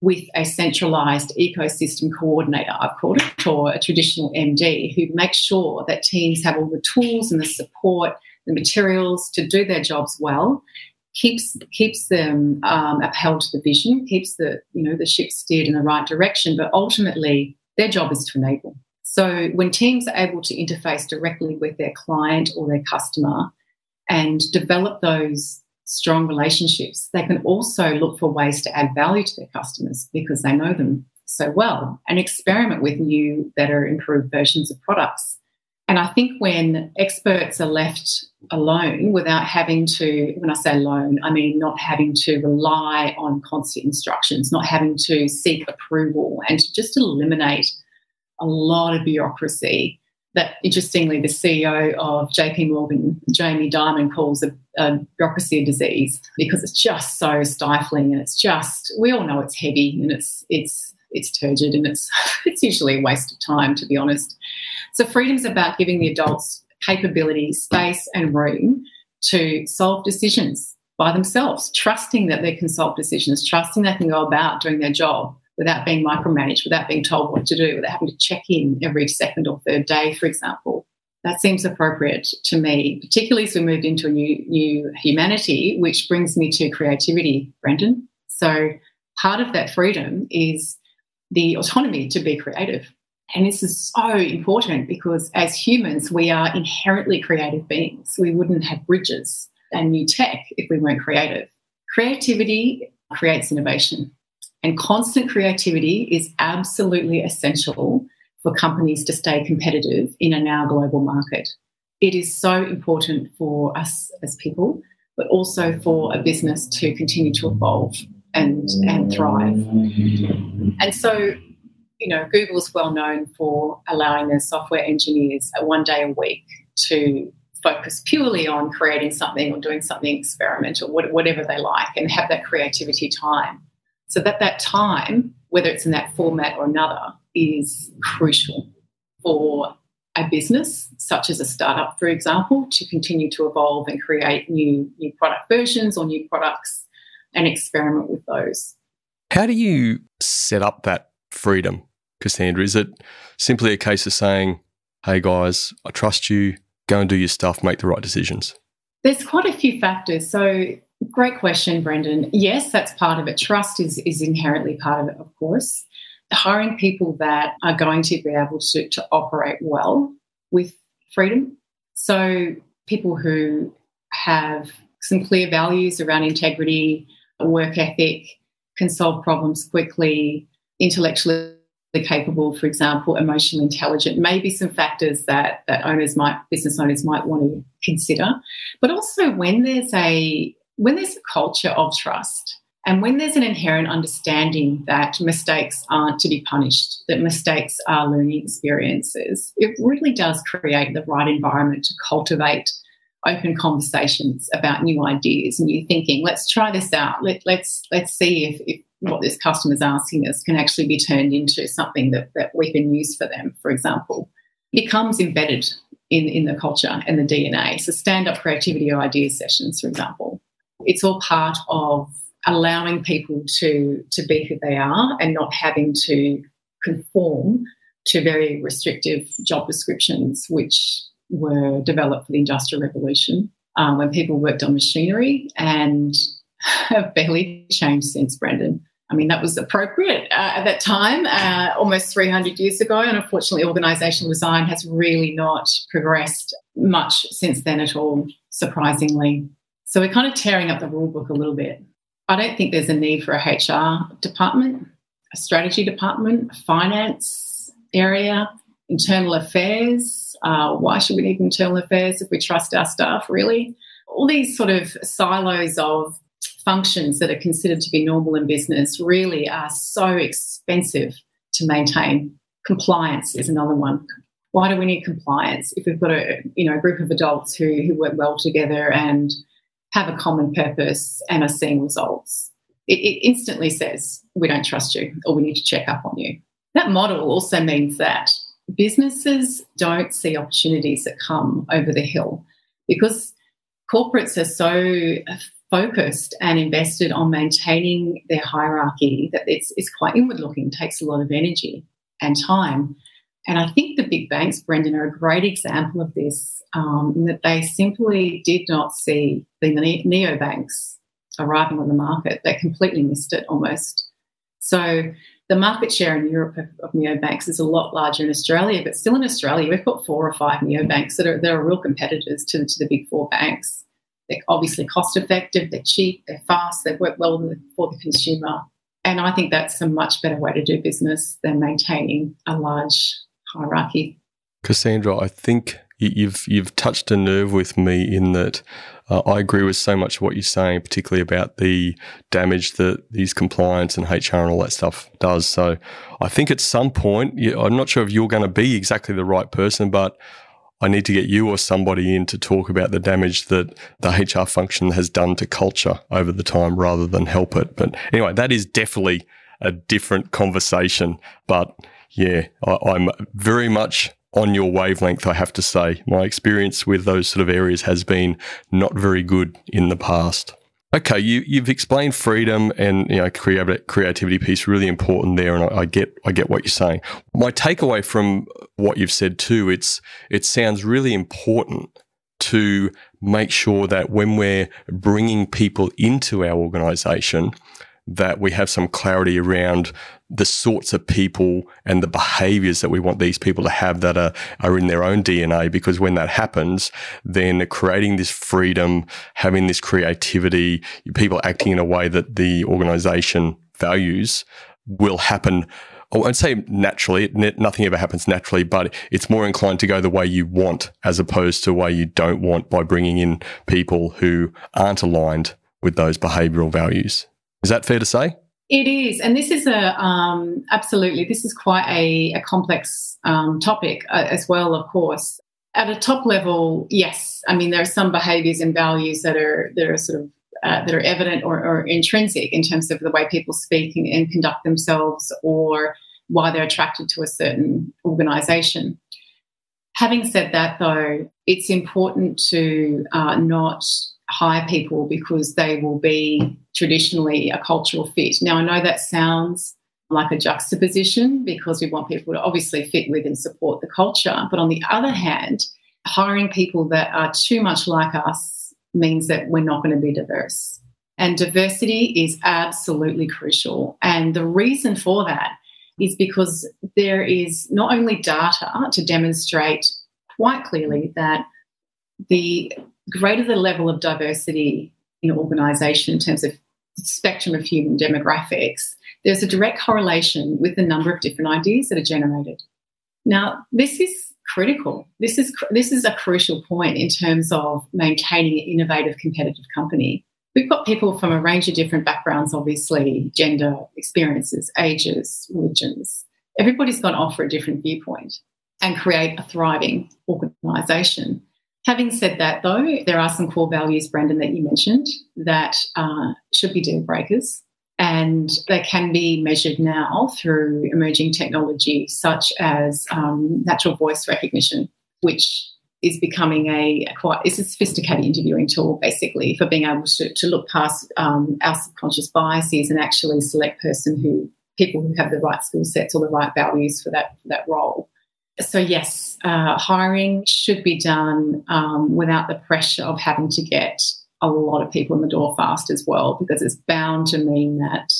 with a centralized ecosystem coordinator, I've called it, or a traditional MD, who makes sure that teams have all the tools and the support, the materials to do their jobs well, keeps keeps them um, upheld to the vision, keeps the you know the ship steered in the right direction. But ultimately, their job is to enable. So when teams are able to interface directly with their client or their customer and develop those strong relationships, they can also look for ways to add value to their customers because they know them so well and experiment with new, better, improved versions of products. And I think when experts are left alone without having to, when I say alone, I mean not having to rely on constant instructions, not having to seek approval, and to just eliminate a lot of bureaucracy that interestingly the CEO of JP Morgan, Jamie Dimon, calls a, a bureaucracy a disease because it's just so stifling and it's just we all know it's heavy and it's it's it's turgid and it's it's usually a waste of time to be honest. So freedom's about giving the adults capability, space and room to solve decisions by themselves, trusting that they can solve decisions, trusting they can go about doing their job without being micromanaged, without being told what to do, without having to check in every second or third day, for example. That seems appropriate to me, particularly as we moved into a new new humanity, which brings me to creativity, Brendan. So part of that freedom is the autonomy to be creative. And this is so important because as humans, we are inherently creative beings. We wouldn't have bridges and new tech if we weren't creative. Creativity creates innovation. And constant creativity is absolutely essential for companies to stay competitive in a now global market. It is so important for us as people, but also for a business to continue to evolve and, and thrive. And so, you know, Google's well known for allowing their software engineers one day a week to focus purely on creating something or doing something experimental, whatever they like, and have that creativity time. So that that time, whether it's in that format or another, is crucial for a business, such as a startup, for example, to continue to evolve and create new new product versions or new products and experiment with those. How do you set up that freedom, Cassandra? Is it simply a case of saying, hey guys, I trust you, go and do your stuff, make the right decisions? There's quite a few factors. So Great question, Brendan. Yes, that's part of it. Trust is, is inherently part of it, of course. Hiring people that are going to be able to, to operate well with freedom. So, people who have some clear values around integrity, work ethic, can solve problems quickly, intellectually capable, for example, emotionally intelligent, maybe some factors that, that owners might, business owners might want to consider. But also when there's a when there's a culture of trust and when there's an inherent understanding that mistakes aren't to be punished, that mistakes are learning experiences, it really does create the right environment to cultivate open conversations about new ideas, new thinking. Let's try this out. Let, let's, let's see if, if what this customer's asking us can actually be turned into something that, that we can use for them, for example. It becomes embedded in, in the culture and the DNA. So, stand up creativity or idea sessions, for example, it's all part of allowing people to, to be who they are and not having to conform to very restrictive job descriptions, which were developed for the Industrial Revolution um, when people worked on machinery and have barely changed since, Brendan. I mean, that was appropriate uh, at that time, uh, almost 300 years ago. And unfortunately, organisational design has really not progressed much since then at all, surprisingly. So we're kind of tearing up the rule book a little bit. I don't think there's a need for a HR department, a strategy department, a finance area, internal affairs. Uh, why should we need internal affairs if we trust our staff, really? All these sort of silos of functions that are considered to be normal in business really are so expensive to maintain. Compliance is another one. Why do we need compliance if we've got a you know a group of adults who, who work well together and have a common purpose and are seeing results? It, it instantly says we don't trust you or we need to check up on you. That model also means that businesses don't see opportunities that come over the hill because corporates are so focused and invested on maintaining their hierarchy that it's, it's quite inward looking, takes a lot of energy and time. And I think the big banks, Brendan, are a great example of this, um, in that they simply did not see the neobanks arriving on the market. They completely missed it almost. So the market share in Europe of, of neobanks is a lot larger in Australia, but still in Australia, we've got four or five neobanks that are, that are real competitors to, to the big four banks. They're obviously cost effective, they're cheap, they're fast, they work well for the consumer. And I think that's a much better way to do business than maintaining a large hierarchy. Cassandra, I think you've you've touched a nerve with me in that uh, I agree with so much of what you're saying, particularly about the damage that these compliance and HR and all that stuff does. So I think at some point, I'm not sure if you're going to be exactly the right person, but I need to get you or somebody in to talk about the damage that the HR function has done to culture over the time rather than help it. But anyway, that is definitely a different conversation. But yeah, I, I'm very much on your wavelength, I have to say. My experience with those sort of areas has been not very good in the past. Okay, you you've explained freedom and you know creativity piece really important there, and I, I, get I get what you're saying. My takeaway from what you've said too, it's it sounds really important to make sure that when we're bringing people into our organisation, that we have some clarity around the sorts of people and the behaviors that we want these people to have that are, are in their own DNA. Because when that happens, then creating this freedom, having this creativity, people acting in a way that the organization values will happen. I won't say naturally, nothing ever happens naturally, but it's more inclined to go the way you want as opposed to the way you don't want by bringing in people who aren't aligned with those behavioral values. Is that fair to say? It is, and this is a um, absolutely. This is quite a, a complex um, topic uh, as well. Of course, at a top level, yes. I mean, there are some behaviours and values that are that are sort of uh, that are evident or, or, intrinsic in terms of the way people speak and, and conduct themselves, or why they're attracted to a certain organisation. Having said that, though, it's important to uh, not hire people because they will be traditionally a cultural fit. Now, I know that sounds like a juxtaposition because we want people to obviously fit with and support the culture. But on the other hand, hiring people that are too much like us means that we're not going to be diverse. And diversity is absolutely crucial. And the reason for that is because there is not only data to demonstrate quite clearly that the greater the level of diversity in an organisation in terms of spectrum of human demographics, there's a direct correlation with the number of different ideas that are generated. Now, this is critical. This is this is a crucial point in terms of maintaining an innovative, competitive company. We've got people from a range of different backgrounds, obviously, gender, experiences, ages, religions. Everybody's got to offer a different viewpoint and create a thriving organisation. Having said that, though, there are some core values, Brendan, that you mentioned that uh, should be deal breakers. And they can be measured now through emerging technology such as um, natural voice recognition, which is becoming a, a, quite it's a sophisticated interviewing tool basically for being able to, to look past um, our subconscious biases and actually select person who people who have the right skill sets or the right values for that for that role. So yes, uh, hiring should be done um, without the pressure of having to get a lot of people in the door fast as well, because it's bound to mean that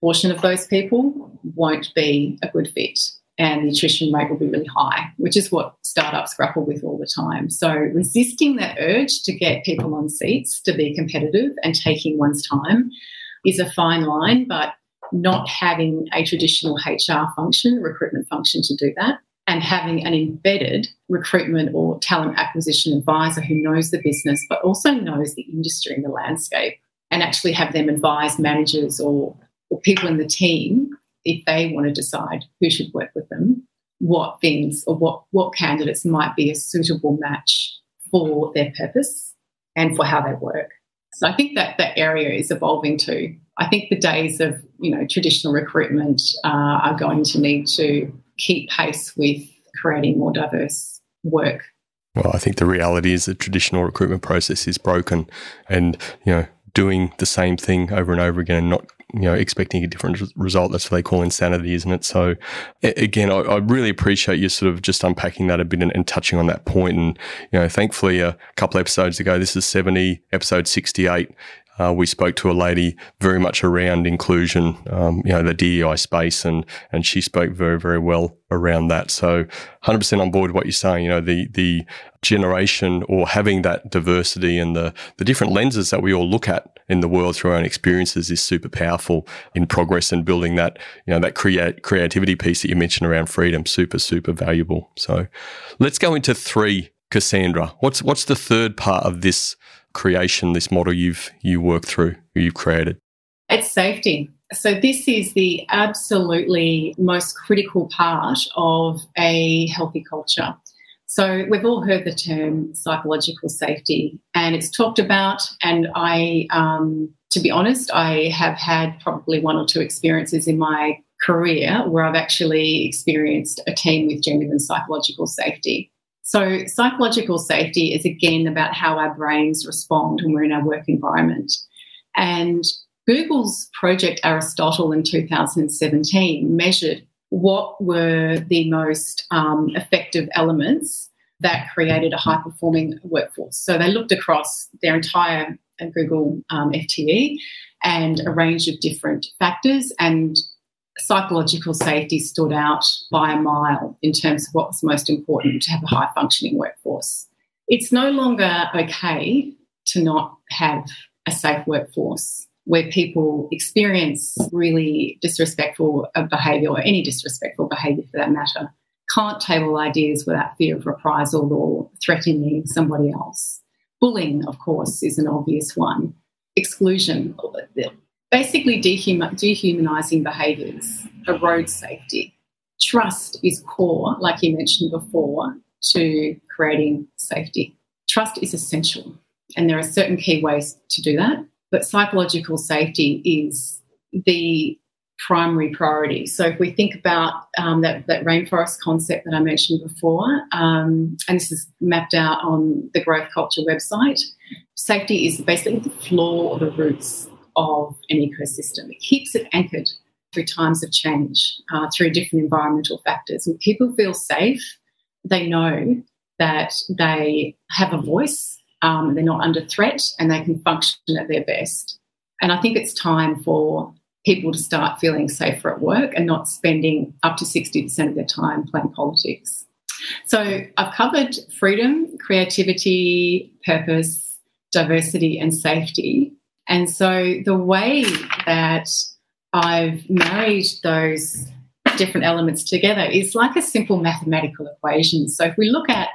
portion of those people won't be a good fit and the attrition rate will be really high, which is what startups grapple with all the time. So, resisting that urge to get people on seats to be competitive and taking one's time is a fine line, but not having a traditional HR function, recruitment function to do that, and having an embedded recruitment or talent acquisition advisor who knows the business but also knows the industry and the landscape and actually have them advise managers or, or people in the team if they want to decide who should work with them what things or what, what candidates might be a suitable match for their purpose and for how they work. So I think that that area is evolving too. I think the days of you know traditional recruitment uh, are going to need to keep pace with creating more diverse work. Well, I think the reality is the traditional recruitment process is broken, and you know doing the same thing over and over again and not you know expecting a different result that's what they call insanity isn't it so again I, I really appreciate you sort of just unpacking that a bit and, and, touching on that point and you know thankfully a couple episodes ago this is 70 episode 68 uh, we spoke to a lady very much around inclusion, um, you know, the DEI space, and and she spoke very very well around that. So, 100% on board with what you're saying. You know, the the generation or having that diversity and the the different lenses that we all look at in the world through our own experiences is super powerful in progress and building that you know that create creativity piece that you mentioned around freedom. Super super valuable. So, let's go into three. Cassandra, what's what's the third part of this creation, this model you've you worked through, you've created? It's safety. So this is the absolutely most critical part of a healthy culture. So we've all heard the term psychological safety, and it's talked about. And I, um, to be honest, I have had probably one or two experiences in my career where I've actually experienced a team with genuine psychological safety. So, psychological safety is again about how our brains respond when we're in our work environment. And Google's Project Aristotle in 2017 measured what were the most um, effective elements that created a high performing workforce. So, they looked across their entire uh, Google um, FTE and a range of different factors and psychological safety stood out by a mile in terms of what was most important to have a high functioning workforce. It's no longer okay to not have a safe workforce where people experience really disrespectful behaviour or any disrespectful behaviour for that matter, can't table ideas without fear of reprisal or threatening somebody else. Bullying, of course, is an obvious one. Exclusion, basically dehum- dehumanizing behaviors erode safety. Trust is core, like you mentioned before, to creating safety. Trust is essential, and there are certain key ways to do that. But psychological safety is the primary priority. So if we think about um, that, that rainforest concept that I mentioned before, um, and this is mapped out on the Growth Culture website, safety is basically the floor or the roots of an ecosystem. It keeps it anchored through times of change, uh, through different environmental factors. When people feel safe, they know that they have a voice, um, they're not under threat, and they can function at their best. And I think it's time for people to start feeling safer at work and not spending up to 60% of their time playing politics. So I've covered freedom, creativity, purpose, diversity, and safety. And so the way that I've married those different elements together is like a simple mathematical equation. So if we look at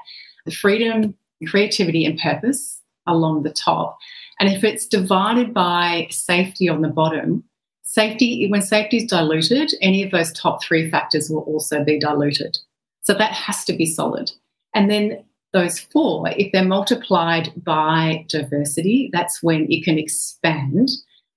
the freedom, creativity, and purpose along the top, and if it's divided by safety on the bottom, safety, when safety is diluted, any of those top three factors will also be diluted. So that has to be solid. And then those four, if they're multiplied by diversity, that's when it can expand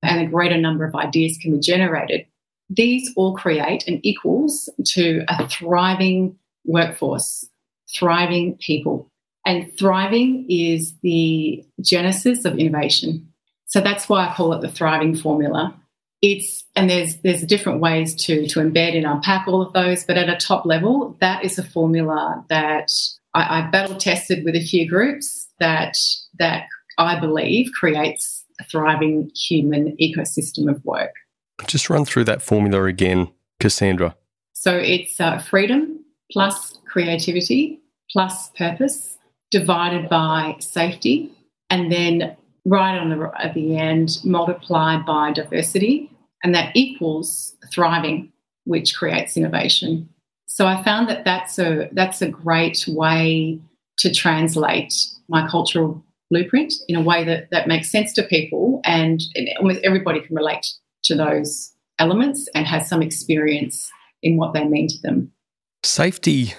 and a greater number of ideas can be generated, these all create and equals to a thriving workforce, thriving people. And thriving is the genesis of innovation. So that's why I call it the thriving formula. It's and there's there's different ways to to embed and unpack all of those, but at a top level, that is a formula that I, I battle tested with a few groups that that I believe creates a thriving human ecosystem of work. Just run through that formula again, Cassandra. So it's uh, freedom plus creativity plus purpose divided by safety, and then right on the at the end multiplied by diversity, and that equals thriving, which creates innovation. So I found that that's a that's a great way to translate my cultural blueprint in a way that that makes sense to people, and, and almost everybody can relate to those elements and has some experience in what they mean to them. Safety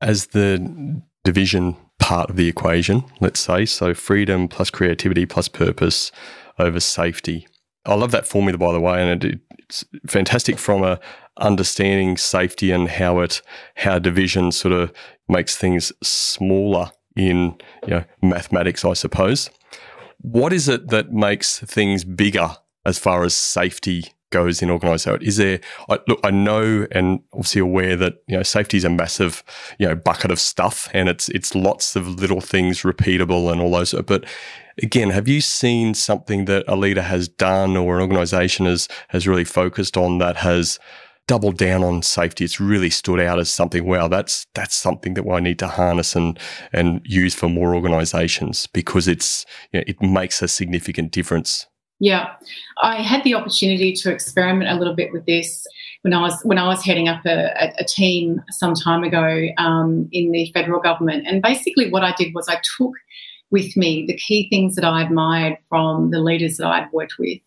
as the division part of the equation, let's say. So freedom plus creativity plus purpose over safety. I love that formula, by the way, and it's fantastic from a understanding safety and how it how division sort of makes things smaller in you know mathematics, I suppose. What is it that makes things bigger as far as safety goes in organisation? Is there I, look? I know and obviously aware that you know safety is a massive you know bucket of stuff, and it's it's lots of little things repeatable and all those. But again, have you seen something that a leader has done or an organisation has has really focused on that has doubled down on safety. It's really stood out as something. Wow, that's that's something that I need to harness and and use for more organisations because it's you know, it makes a significant difference. Yeah, I had the opportunity to experiment a little bit with this when I was when I was heading up a, a team some time ago um, in the federal government, and basically what I did was I took with me the key things that I admired from the leaders that I'd worked with.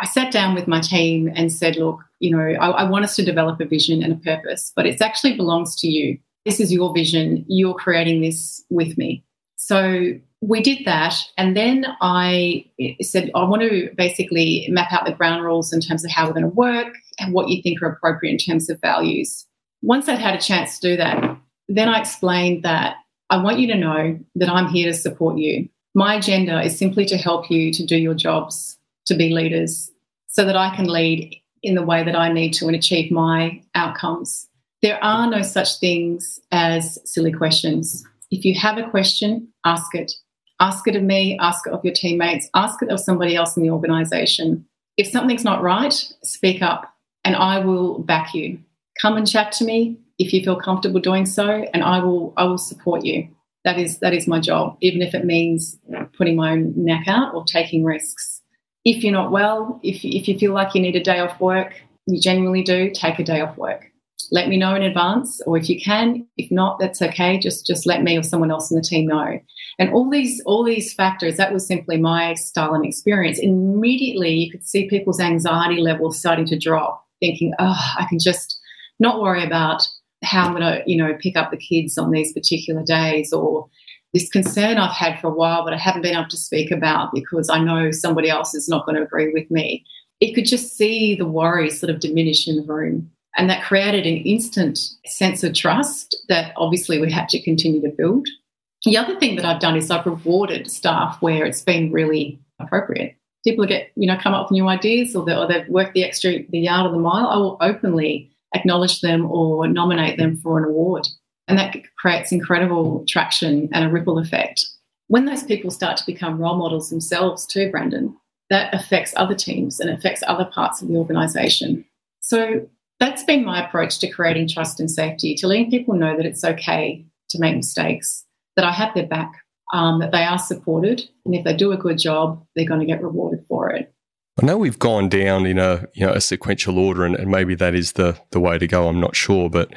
I sat down with my team and said, look, you know, I, I, want us to develop a vision and a purpose, but it actually belongs to you. This is your vision. You're creating this with me. So we did that. And then I said, I want to basically map out the ground rules in terms of how we're going to work and what you think are appropriate in terms of values. Once I'd had a chance to do that, then I explained that I want you to know that I'm here to support you. My agenda is simply to help you to do your jobs, to be leaders, so that I can lead in the way that I need to and achieve my outcomes. There are no such things as silly questions. If you have a question, ask it. Ask it of me, ask it of your teammates, ask it of somebody else in the organization. If something's not right, speak up and I will back you. Come and chat to me if you feel comfortable doing so and I will I will support you. That is that is my job, even if it means putting my own neck out or taking risks if you're not well, if, if you feel like you need a day off work, you genuinely do, take a day off work. Let me know in advance, or if you can, if not, that's okay. Just just let me or someone else in the team know. And all these all these factors, that was simply my style and experience. Immediately, you could see people's anxiety levels starting to drop, thinking, "Oh, I can just not worry about how I'm going to, you know, pick up the kids on these particular days, or this concern I've had for a while, but I haven't been able to speak about because I know somebody else is not going to agree with me. It could just see the worry sort of diminish in the room. And that created an instant sense of trust that obviously we had to continue to build. The other thing that I've done is I've rewarded staff where it's been really appropriate. People get, you know, come up with new ideas or, they, or they've worked the extra, the yard or the mile. I will openly acknowledge them or nominate them for an award. And that creates incredible traction and a ripple effect. When those people start to become role models themselves, too, Brendan, that affects other teams and affects other parts of the organization. So that's been my approach to creating trust and safety, to letting people know that it's okay to make mistakes, that I have their back, um, that they are supported, and if they do a good job, they're going to get rewarded. I know we've gone down in a you know a sequential order, and, and maybe that is the the way to go. I'm not sure, but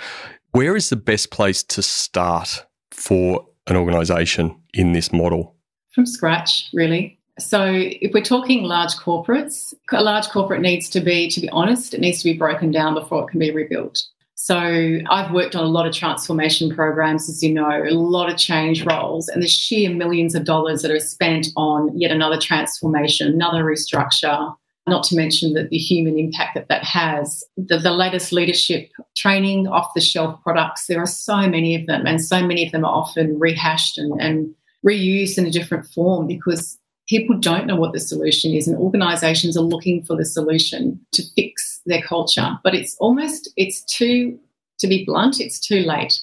where is the best place to start for an organisation in this model? From scratch, really. So if we're talking large corporates, a large corporate needs to be, to be honest, it needs to be broken down before it can be rebuilt. So I've worked on a lot of transformation programs, as you know, a lot of change roles, and the sheer millions of dollars that are spent on yet another transformation, another restructure, not to mention that the human impact that that has. The, the latest leadership training, off the shelf products, there are so many of them, and so many of them are often rehashed and, and reused in a different form because people don't know what the solution is and organizations are looking for the solution to fix their culture. But it's almost it's too to be blunt it's too late.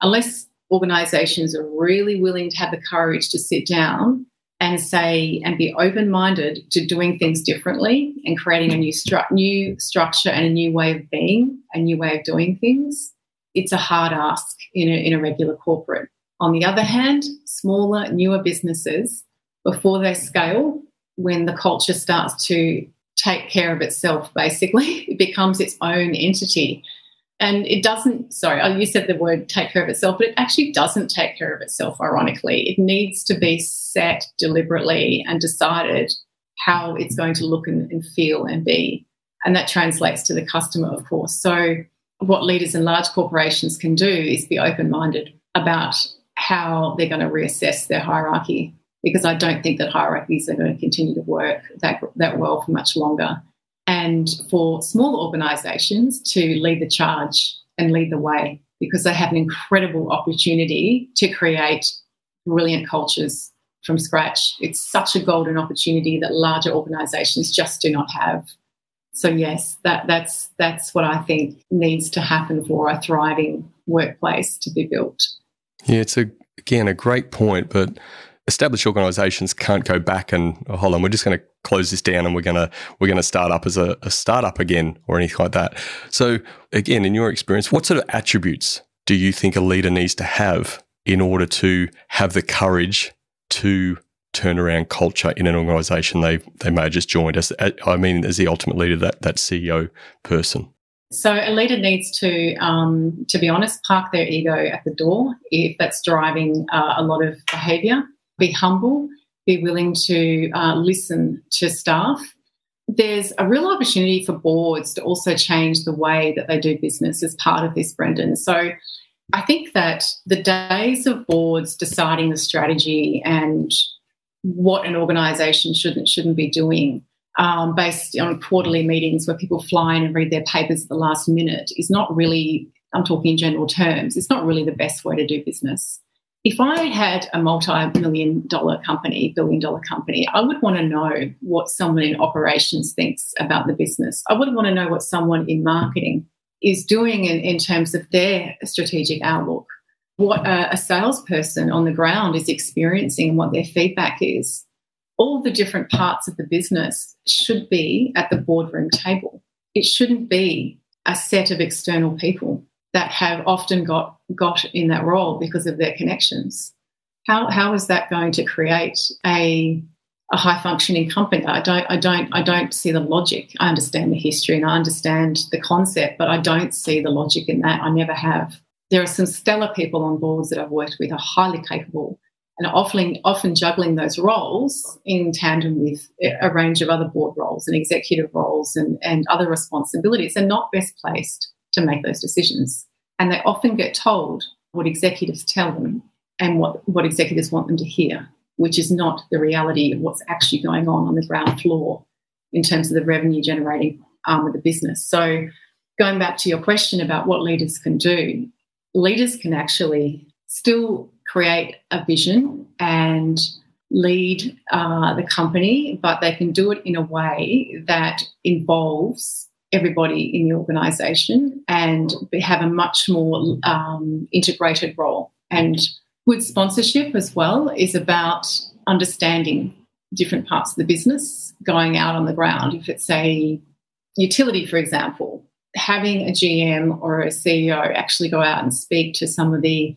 Unless organizations are really willing to have the courage to sit down and say and be open-minded to doing things differently and creating a new stru- new structure and a new way of being a new way of doing things it's a hard ask in a, in a regular corporate. On the other hand smaller newer businesses before they scale when the culture starts to take care of itself basically it becomes its own entity. And it doesn't sorry oh, you said the word take care of itself but it actually doesn't take care of itself ironically. It needs to be set deliberately and decided how it's going to look and, and feel and be. And that translates to the customer of course. So what leaders in large corporations can do is be open-minded about how they're going to reassess their hierarchy because I don't think that hierarchies are going to continue to work that, that well for much longer and for small organizations to lead the charge and lead the way because they have an incredible opportunity to create brilliant cultures from scratch. It's such a golden opportunity that larger organizations just do not have. So yes, that, that's that's what I think needs to happen for a thriving workplace to be built. Yeah, it's a again a great point, but established organizations can't go back and oh, hold on, we're just going to close this down and we're going to we're going to start up as a, a startup again or anything like that. So again, in your experience, what sort of attributes do you think a leader needs to have in order to have the courage to turn around culture in an organization they they may have just joined as I mean as the ultimate leader that that CEO person? So a leader needs to, um, to be honest, park their ego at the door if that's driving uh, a lot of behaviour be humble, be willing to uh, listen to staff. There's a real opportunity for boards to also change the way that they do business as part of this, Brendan. So I think that the days of boards deciding the strategy and what an organisation should and shouldn't be doing um, based on quarterly meetings where people fly in and read their papers at the last minute is not really, I'm talking in general terms, it's not really the best way to do business if I had a multi million dollar company, billion dollar company, I would want to know what someone in operations thinks about the business. I would want to know what someone in marketing is doing in, in terms of their strategic outlook, what a, a salesperson on the ground is experiencing and what their feedback is. All the different parts of the business should be at the boardroom table. It shouldn't be a set of external people that have often got got in that role because of their connections. How how is that going to create a a high functioning company? I don't I don't I don't see the logic. I understand the history and I understand the concept, but I don't see the logic in that. I never have. There are some stellar people on boards that I've worked with are highly capable and often often juggling those roles in tandem with a range of other board roles and executive roles and, and other responsibilities. They're not best placed to make those decisions. And they often get told what executives tell them and what, what executives want them to hear, which is not the reality of what's actually going on on the ground floor in terms of the revenue generating arm of the business. So, going back to your question about what leaders can do, leaders can actually still create a vision and lead uh, the company, but they can do it in a way that involves everybody in the organisation and have a much more um, integrated role. And good sponsorship as well is about understanding different parts of the business going out on the ground. If it's a utility, for example, having a GM or a CEO actually go out and speak to some of the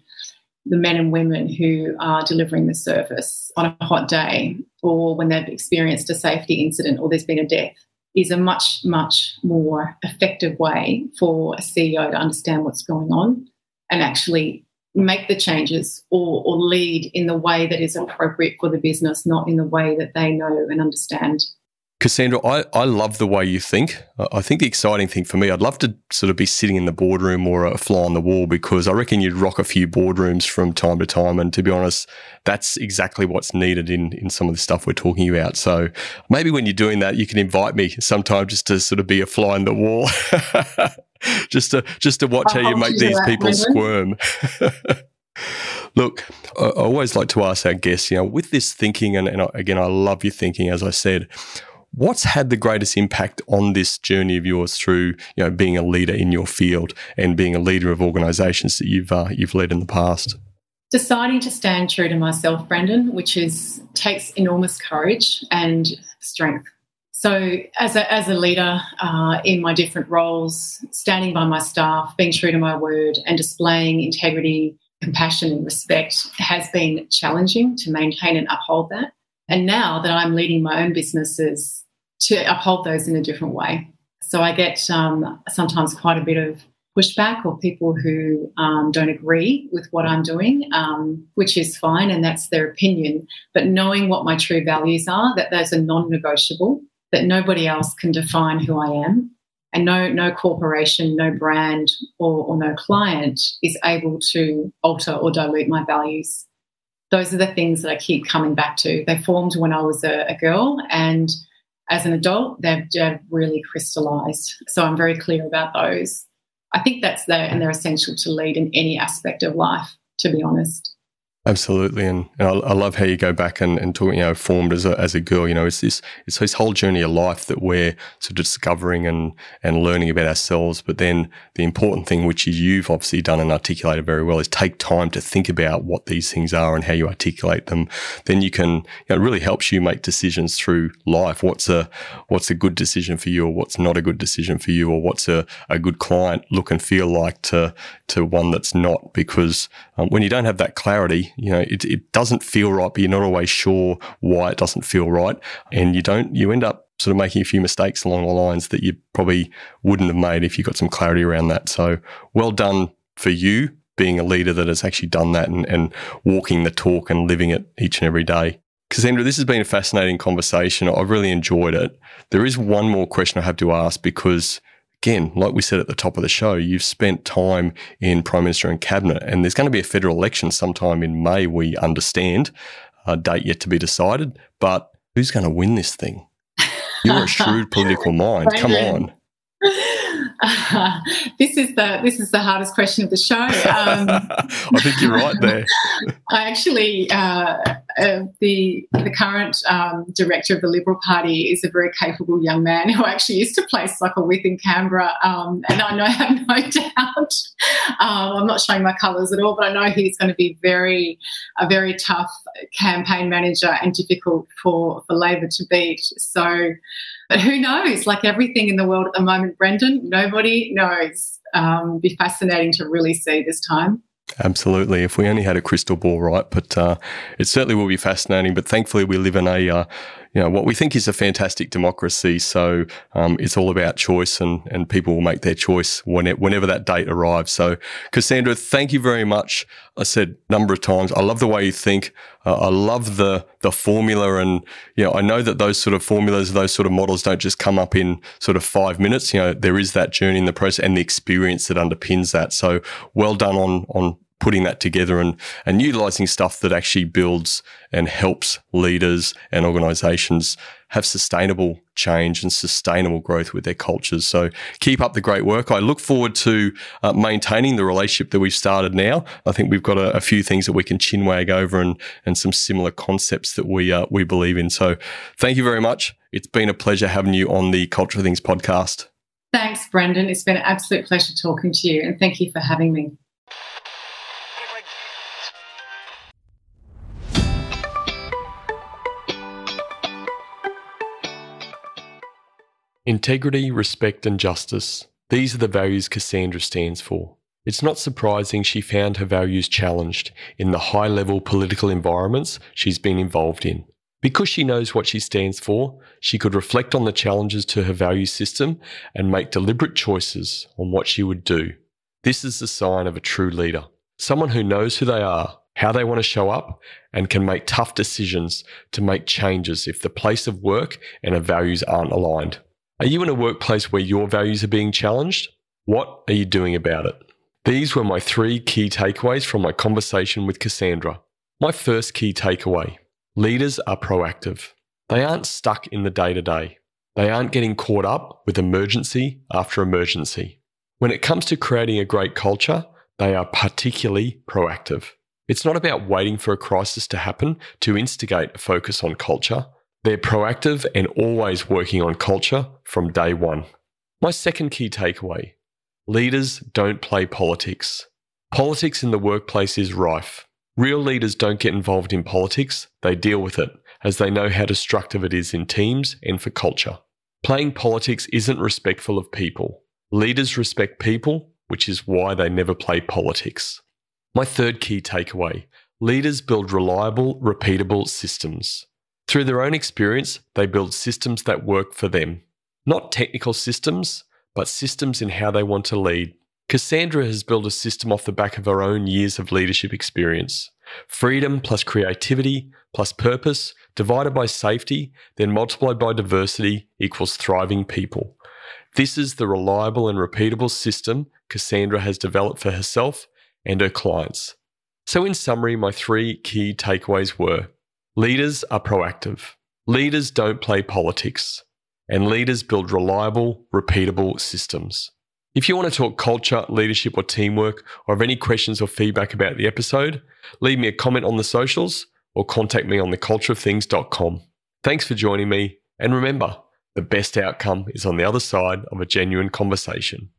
the men and women who are delivering the service on a hot day or when they've experienced a safety incident or there's been a death is a much, much more effective way for a CEO to understand what's going on and actually make the changes or, or lead in the way that is appropriate for the business, not in the way that they know and understand. Cassandra, I, I love the way you think. I think the exciting thing for me, I'd love to sort of be sitting in the boardroom or a fly on the wall because I reckon you'd rock a few boardrooms from time to time. And to be honest, that's exactly what's needed in, in some of the stuff we're talking about. So maybe when you're doing that, you can invite me sometime just to sort of be a fly on the wall, just to just to watch how you make these people squirm. Look, I always like to ask our guests, you know, with this thinking, and, and again, I love your thinking, as I said What's had the greatest impact on this journey of yours through, you know, being a leader in your field and being a leader of organisations that you've uh, you've led in the past? Deciding to stand true to myself, Brendan, which is takes enormous courage and strength. So, as a, as a leader uh, in my different roles, standing by my staff, being true to my word, and displaying integrity, compassion, and respect has been challenging to maintain and uphold that. And now that I'm leading my own businesses, to uphold those in a different way. So I get um, sometimes quite a bit of pushback or people who um, don't agree with what I'm doing, um, which is fine and that's their opinion. But knowing what my true values are, that those are non negotiable, that nobody else can define who I am. And no, no corporation, no brand, or, or no client is able to alter or dilute my values. Those are the things that I keep coming back to. They formed when I was a, a girl, and as an adult, they've, they've really crystallized. So I'm very clear about those. I think that's there, and they're essential to lead in any aspect of life, to be honest. Absolutely, and, and I, I, love how you go back and, and talk. You know, formed as a as a girl. You know, it's this it's this whole journey of life that we're sort of discovering and and learning about ourselves. But then the important thing, which you've obviously done and articulated very well, is take time to think about what these things are and how you articulate them. Then you can. You know, it really helps you make decisions through life. What's a what's a good decision for you, or what's not a good decision for you, or what's a, a good client look and feel like to to one that's not. Because um, when you don't have that clarity you know, it, it doesn't feel right, but you're not always sure why it doesn't feel right. And you don't, you end up sort of making a few mistakes along the lines that you probably wouldn't have made if you got some clarity around that. So well done for you being a leader that has actually done that and, and walking the talk and living it each and every day. Cassandra, this has been a fascinating conversation. I've really enjoyed it. There is one more question I have to ask because again, like we said at the top of the show, you've spent time in Prime Minister and Cabinet, and there's going to be a federal election sometime in May, we understand. A date yet to be decided. But who's going to win this thing? You're a shrewd political mind. Come on. Uh, this is the this is the hardest question of the show. Um, I think you're right there. I actually uh, uh, the the current um, director of the Liberal Party is a very capable young man who actually used to play soccer with in Canberra, um, and I know I have no doubt. Um, I'm not showing my colours at all, but I know he's going to be very a very tough campaign manager and difficult for for Labor to beat. So. But who knows? Like everything in the world at the moment, Brendan, nobody knows. Um, be fascinating to really see this time. Absolutely. If we only had a crystal ball, right? But uh, it certainly will be fascinating. But thankfully, we live in a uh, you know, what we think is a fantastic democracy. So um, it's all about choice, and, and people will make their choice whenever, whenever that date arrives. So, Cassandra, thank you very much. I said a number of times, I love the way you think. Uh, I love the the formula, and you know, I know that those sort of formulas, those sort of models, don't just come up in sort of five minutes. You know, there is that journey in the process and the experience that underpins that. So, well done on on putting that together and, and utilizing stuff that actually builds and helps leaders and organizations have sustainable change and sustainable growth with their cultures. So keep up the great work. I look forward to uh, maintaining the relationship that we've started now. I think we've got a, a, few things that we can chinwag over and, and some similar concepts that we, uh, we believe in. So thank you very much. It's been a pleasure having you on the Culture Things podcast. Thanks, Brendan. It's been an absolute pleasure talking to you and thank you for having me. Integrity, respect, and justice. These are the values Cassandra stands for. It's not surprising she found her values challenged in the high level political environments she's been involved in. Because she knows what she stands for, she could reflect on the challenges to her value system and make deliberate choices on what she would do. This is the sign of a true leader, someone who knows who they are, how they want to show up, and can make tough decisions to make changes if the place of work and her values aren't aligned. Are you in a workplace where your values are being challenged? What are you doing about it? These were my three key takeaways from my conversation with Cassandra. My first key takeaway leaders are proactive. They aren't stuck in the day to day. They aren't getting caught up with emergency after emergency. When it comes to creating a great culture, they are particularly proactive. It's not about waiting for a crisis to happen to instigate a focus on culture. They're proactive and always working on culture from day one. My second key takeaway leaders don't play politics. Politics in the workplace is rife. Real leaders don't get involved in politics, they deal with it, as they know how destructive it is in teams and for culture. Playing politics isn't respectful of people. Leaders respect people, which is why they never play politics. My third key takeaway leaders build reliable, repeatable systems. Through their own experience, they build systems that work for them. Not technical systems, but systems in how they want to lead. Cassandra has built a system off the back of her own years of leadership experience. Freedom plus creativity plus purpose divided by safety, then multiplied by diversity equals thriving people. This is the reliable and repeatable system Cassandra has developed for herself and her clients. So, in summary, my three key takeaways were leaders are proactive, leaders don't play politics, and leaders build reliable, repeatable systems. If you want to talk culture, leadership, or teamwork, or have any questions or feedback about the episode, leave me a comment on the socials or contact me on thecultureofthings.com. Thanks for joining me, and remember, the best outcome is on the other side of a genuine conversation.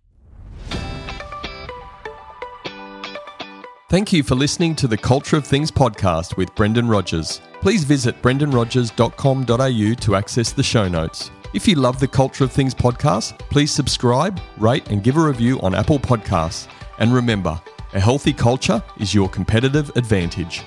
Thank you for listening to the Culture of Things podcast with Brendan Rogers. Please visit brendanrogers.com.au to access the show notes. If you love the Culture of Things podcast, please subscribe, rate, and give a review on Apple Podcasts. And remember, a healthy culture is your competitive advantage.